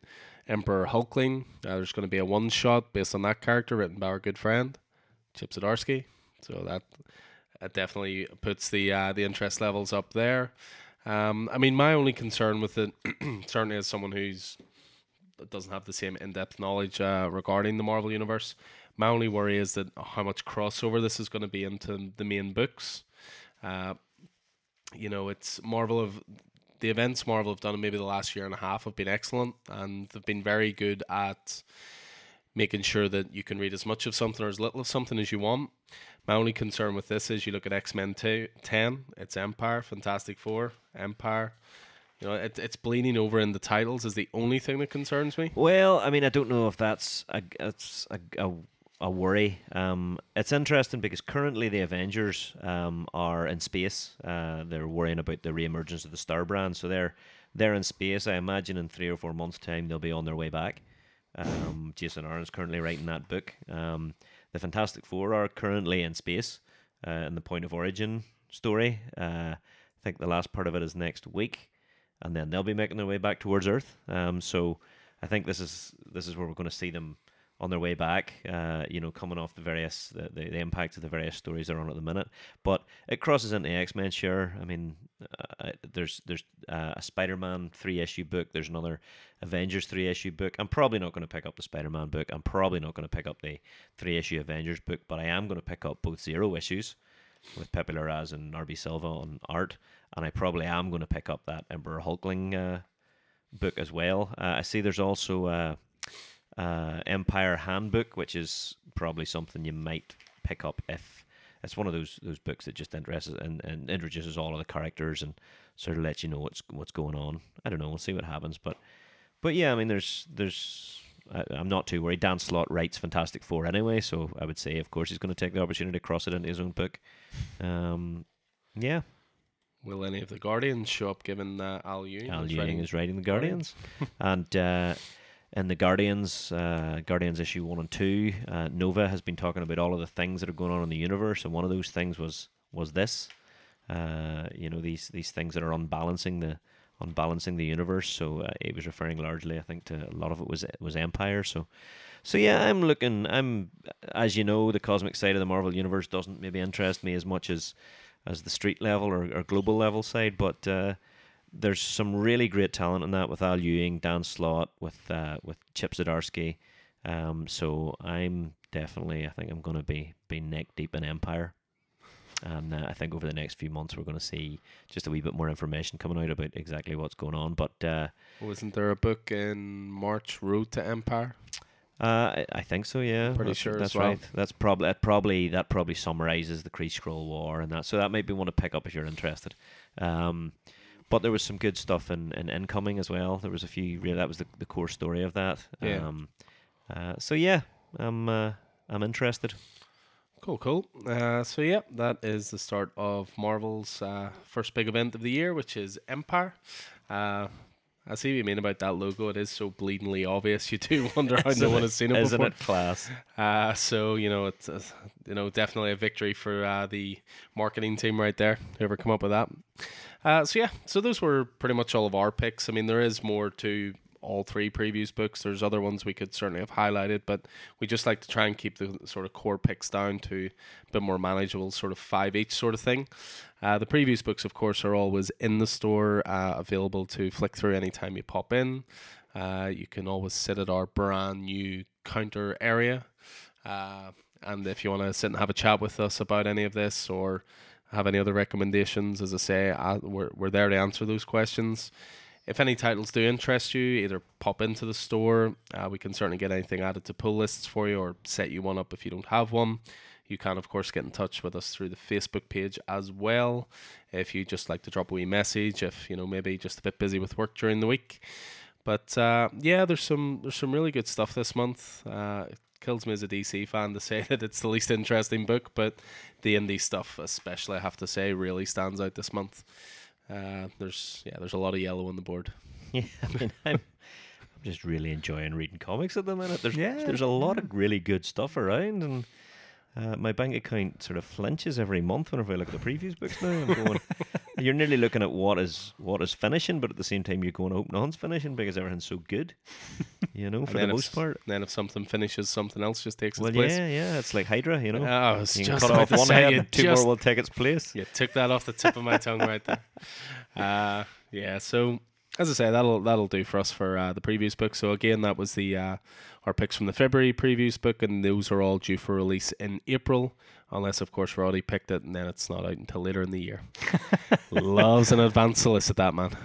Emperor Hulkling. Uh, there's going to be a one shot based on that character written by our good friend Chip Zdarsky. So that uh, definitely puts the uh, the interest levels up there. Um, I mean, my only concern with it, certainly as someone who's doesn't have the same in depth knowledge uh, regarding the Marvel universe, my only worry is that how much crossover this is going to be into the main books. Uh, you know, it's Marvel of the events Marvel have done in maybe the last year and a half have been excellent, and they've been very good at making sure that you can read as much of something or as little of something as you want. My only concern with this is you look at X Men 10, it's Empyre, Fantastic Four, Empyre. You know, it, it's bleeding over in the titles is the only thing that concerns me. Well, I mean, I don't know if that's a it's a, a, a worry. Um, it's interesting because currently the Avengers um, are in space. Uh, they're worrying about the reemergence of the Star Brand, so they're they're in space. I imagine in three or four months' time they'll be on their way back. Um, Jason Aaron's currently writing that book. Um, the Fantastic Four are currently in space uh, in the point of origin story. Uh, I think the last part of it is next week, and then they'll be making their way back towards Earth. Um, so I think this is this is where we're going to see them on their way back. Uh, you know, coming off the various the, the, the impact of the various stories they're on at the minute. But it crosses into X Men. Sure, I mean, uh, there's there's uh, a Spider Man three issue book. There's another Avengers three issue book. I'm probably not going to pick up the Spider Man book. I'm probably not going to pick up the three issue Avengers book. But I am going to pick up both zero issues with Pepe Larraz and RB Silva on art, and I probably am going to pick up that Emperor Hulkling uh, book as well. Uh, I see there's also uh, Empyre Handbook, which is probably something you might pick up if it's one of those those books that just interests and, and introduces all of the characters and sort of lets you know what's what's going on. I don't know. We'll see what happens, but but yeah, I mean, there's there's I, I'm not too worried. Dan Slott writes Fantastic Four anyway, so I would say, of course, he's going to take the opportunity to cross it into his own book. Um, yeah, Will any of the Guardians show up given that Al Ewing? Al is Ewing writing- is writing the Guardians, and uh, in the Guardians, uh, Guardians issue one and two, uh, Nova has been talking about all of the things that are going on in the universe, and one of those things was was this. Uh, you know these these things that are unbalancing the unbalancing the universe. So uh, it was referring largely, I think, to a lot of it was was Empyre. So, so yeah, I'm looking. I'm as you know, the cosmic side of the Marvel universe doesn't maybe interest me as much as as the street level or, or global level side, but uh, there's some really great talent in that with Al Ewing, Dan Slott, with uh, with Chip Zdarsky. Um, so I'm definitely, I think I'm going to be be neck deep in Empyre, and uh, I think over the next few months we're going to see just a wee bit more information coming out about exactly what's going on. But uh, Wasn't there a book in March, Road to Empyre? Uh, I, I think so. Yeah, Pretty that's, sure that's well. right. That's probably that probably that probably summarizes the Kree Skrull War and that. So that might be one to pick up if you're interested. Um, but there was some good stuff in, in incoming as well. There was a few. Really, that was the, the core story of that. Yeah. Um, uh, so yeah, I'm uh, I'm interested. Cool, cool. Uh, so yeah, that is the start of Marvel's uh, first big event of the year, which is Empyre. Uh, I see what you mean about that logo. It is so bleedingly obvious. You do wonder how no Isn't one has seen it Isn't before. it class? Uh, so you know, it's uh, you know definitely a victory for uh, the marketing team right there. Whoever come up with that. Uh, so yeah, so those were pretty much all of our picks. I mean, there is more to all three previews books. There's other ones we could certainly have highlighted, but we just like to try and keep the sort of core picks down to a bit more manageable, sort of five each sort of thing. Uh, the previews books, of course, are always in the store, uh, available to flick through anytime you pop in. Uh, you can always sit at our brand new counter area. Uh, and if you want to sit and have a chat with us about any of this or have any other recommendations, as I say, uh, we're, we're there to answer those questions. If any titles do interest you, either pop into the store. Uh, we can certainly get anything added to pull lists for you or set you one up if you don't have one. You can, of course, get in touch with us through the Facebook page as well. If you just like to drop a wee message, if you know maybe just a bit busy with work during the week. But uh, yeah, there's some there's some really good stuff this month. Uh, kills me as a DC fan to say that it's the least interesting book, but the indie stuff, especially, I have to say, really stands out this month. Uh, there's yeah, there's a lot of yellow on the board. Yeah, I mean, I'm, I'm just really enjoying reading comics at the minute. There's Yeah, there's a lot of really good stuff around, and uh, my bank account sort of flinches every month whenever I look at the Previews books. Now I'm going. you're nearly looking at what is what is finishing, but at the same time you're going, to hope none's finishing because everything's so good. You know, for the if most s- part. Then if something finishes, something else just takes Well, its place. yeah, yeah, it's like Hydra. You know, Oh, I was you just cut off one head, and two more will take its place. You took that off the tip of my tongue right there. Uh, yeah, so as I say, that'll that'll do for us for uh, the previews book. So again, that was the uh, our picks from the February previews book, and those are all due for release in April, unless of course Roddy picked it, and then it's not out until later in the year. Loves an advance solicit that man.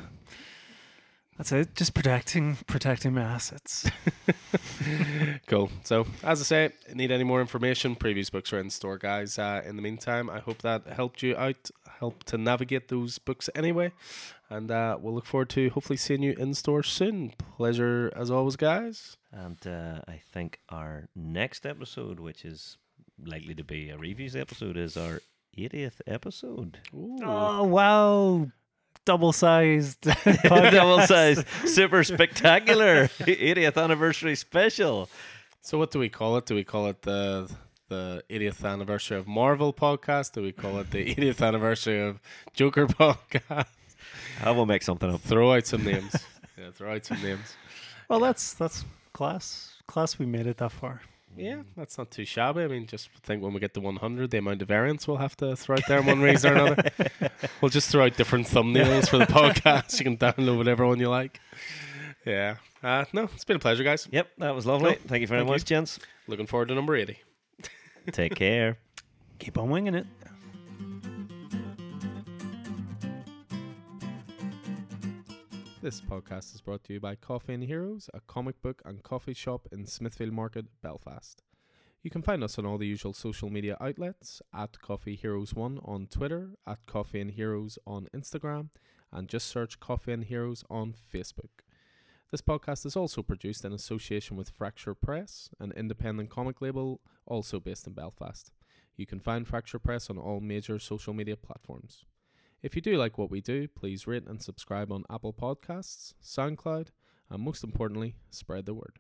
That's it. Just protecting protecting my assets. Cool. So, as I say, need any more information? Previews books are in store, guys. Uh, in the meantime, I hope that helped you out, helped to navigate those books anyway. And uh, we'll look forward to hopefully seeing you in store soon. Pleasure as always, guys. And uh, I think our next episode, which is likely to be a reviews episode, is our 80th episode. oh wow, double sized. Double size, super spectacular 80th anniversary special. So, what do we call it? Do we call it the the 80th anniversary of Marvel podcast? Do we call it the 80th anniversary of Joker podcast? I will make something up. Throw out some names. yeah, throw out some names. well, that's that's class. Class. We made it that far. Yeah, that's not too shabby. I mean, just think when we get to 100, the amount of variants we'll have to throw out there in one reason or another. We'll just throw out different thumbnails for the podcast. You can download whatever one you like. Yeah. Uh, no, it's been a pleasure, guys. Yep, that was lovely. Cool. Thank you very Thank much, you. gents. Looking forward to number 80. Take care. Keep on winging it. This podcast is brought to you by Coffee and Heroes, a comic book and coffee shop in Smithfield Market, Belfast. You can find us on all the usual social media outlets at Coffee Heroes One on Twitter, at Coffee and Heroes on Instagram, and just search Coffee and Heroes on Facebook. This podcast is also produced in association with Fracture Press, an independent comic label also based in Belfast. You can find Fracture Press on all major social media platforms. If you do like what we do, please rate and subscribe on Apple Podcasts, SoundCloud, and most importantly, spread the word.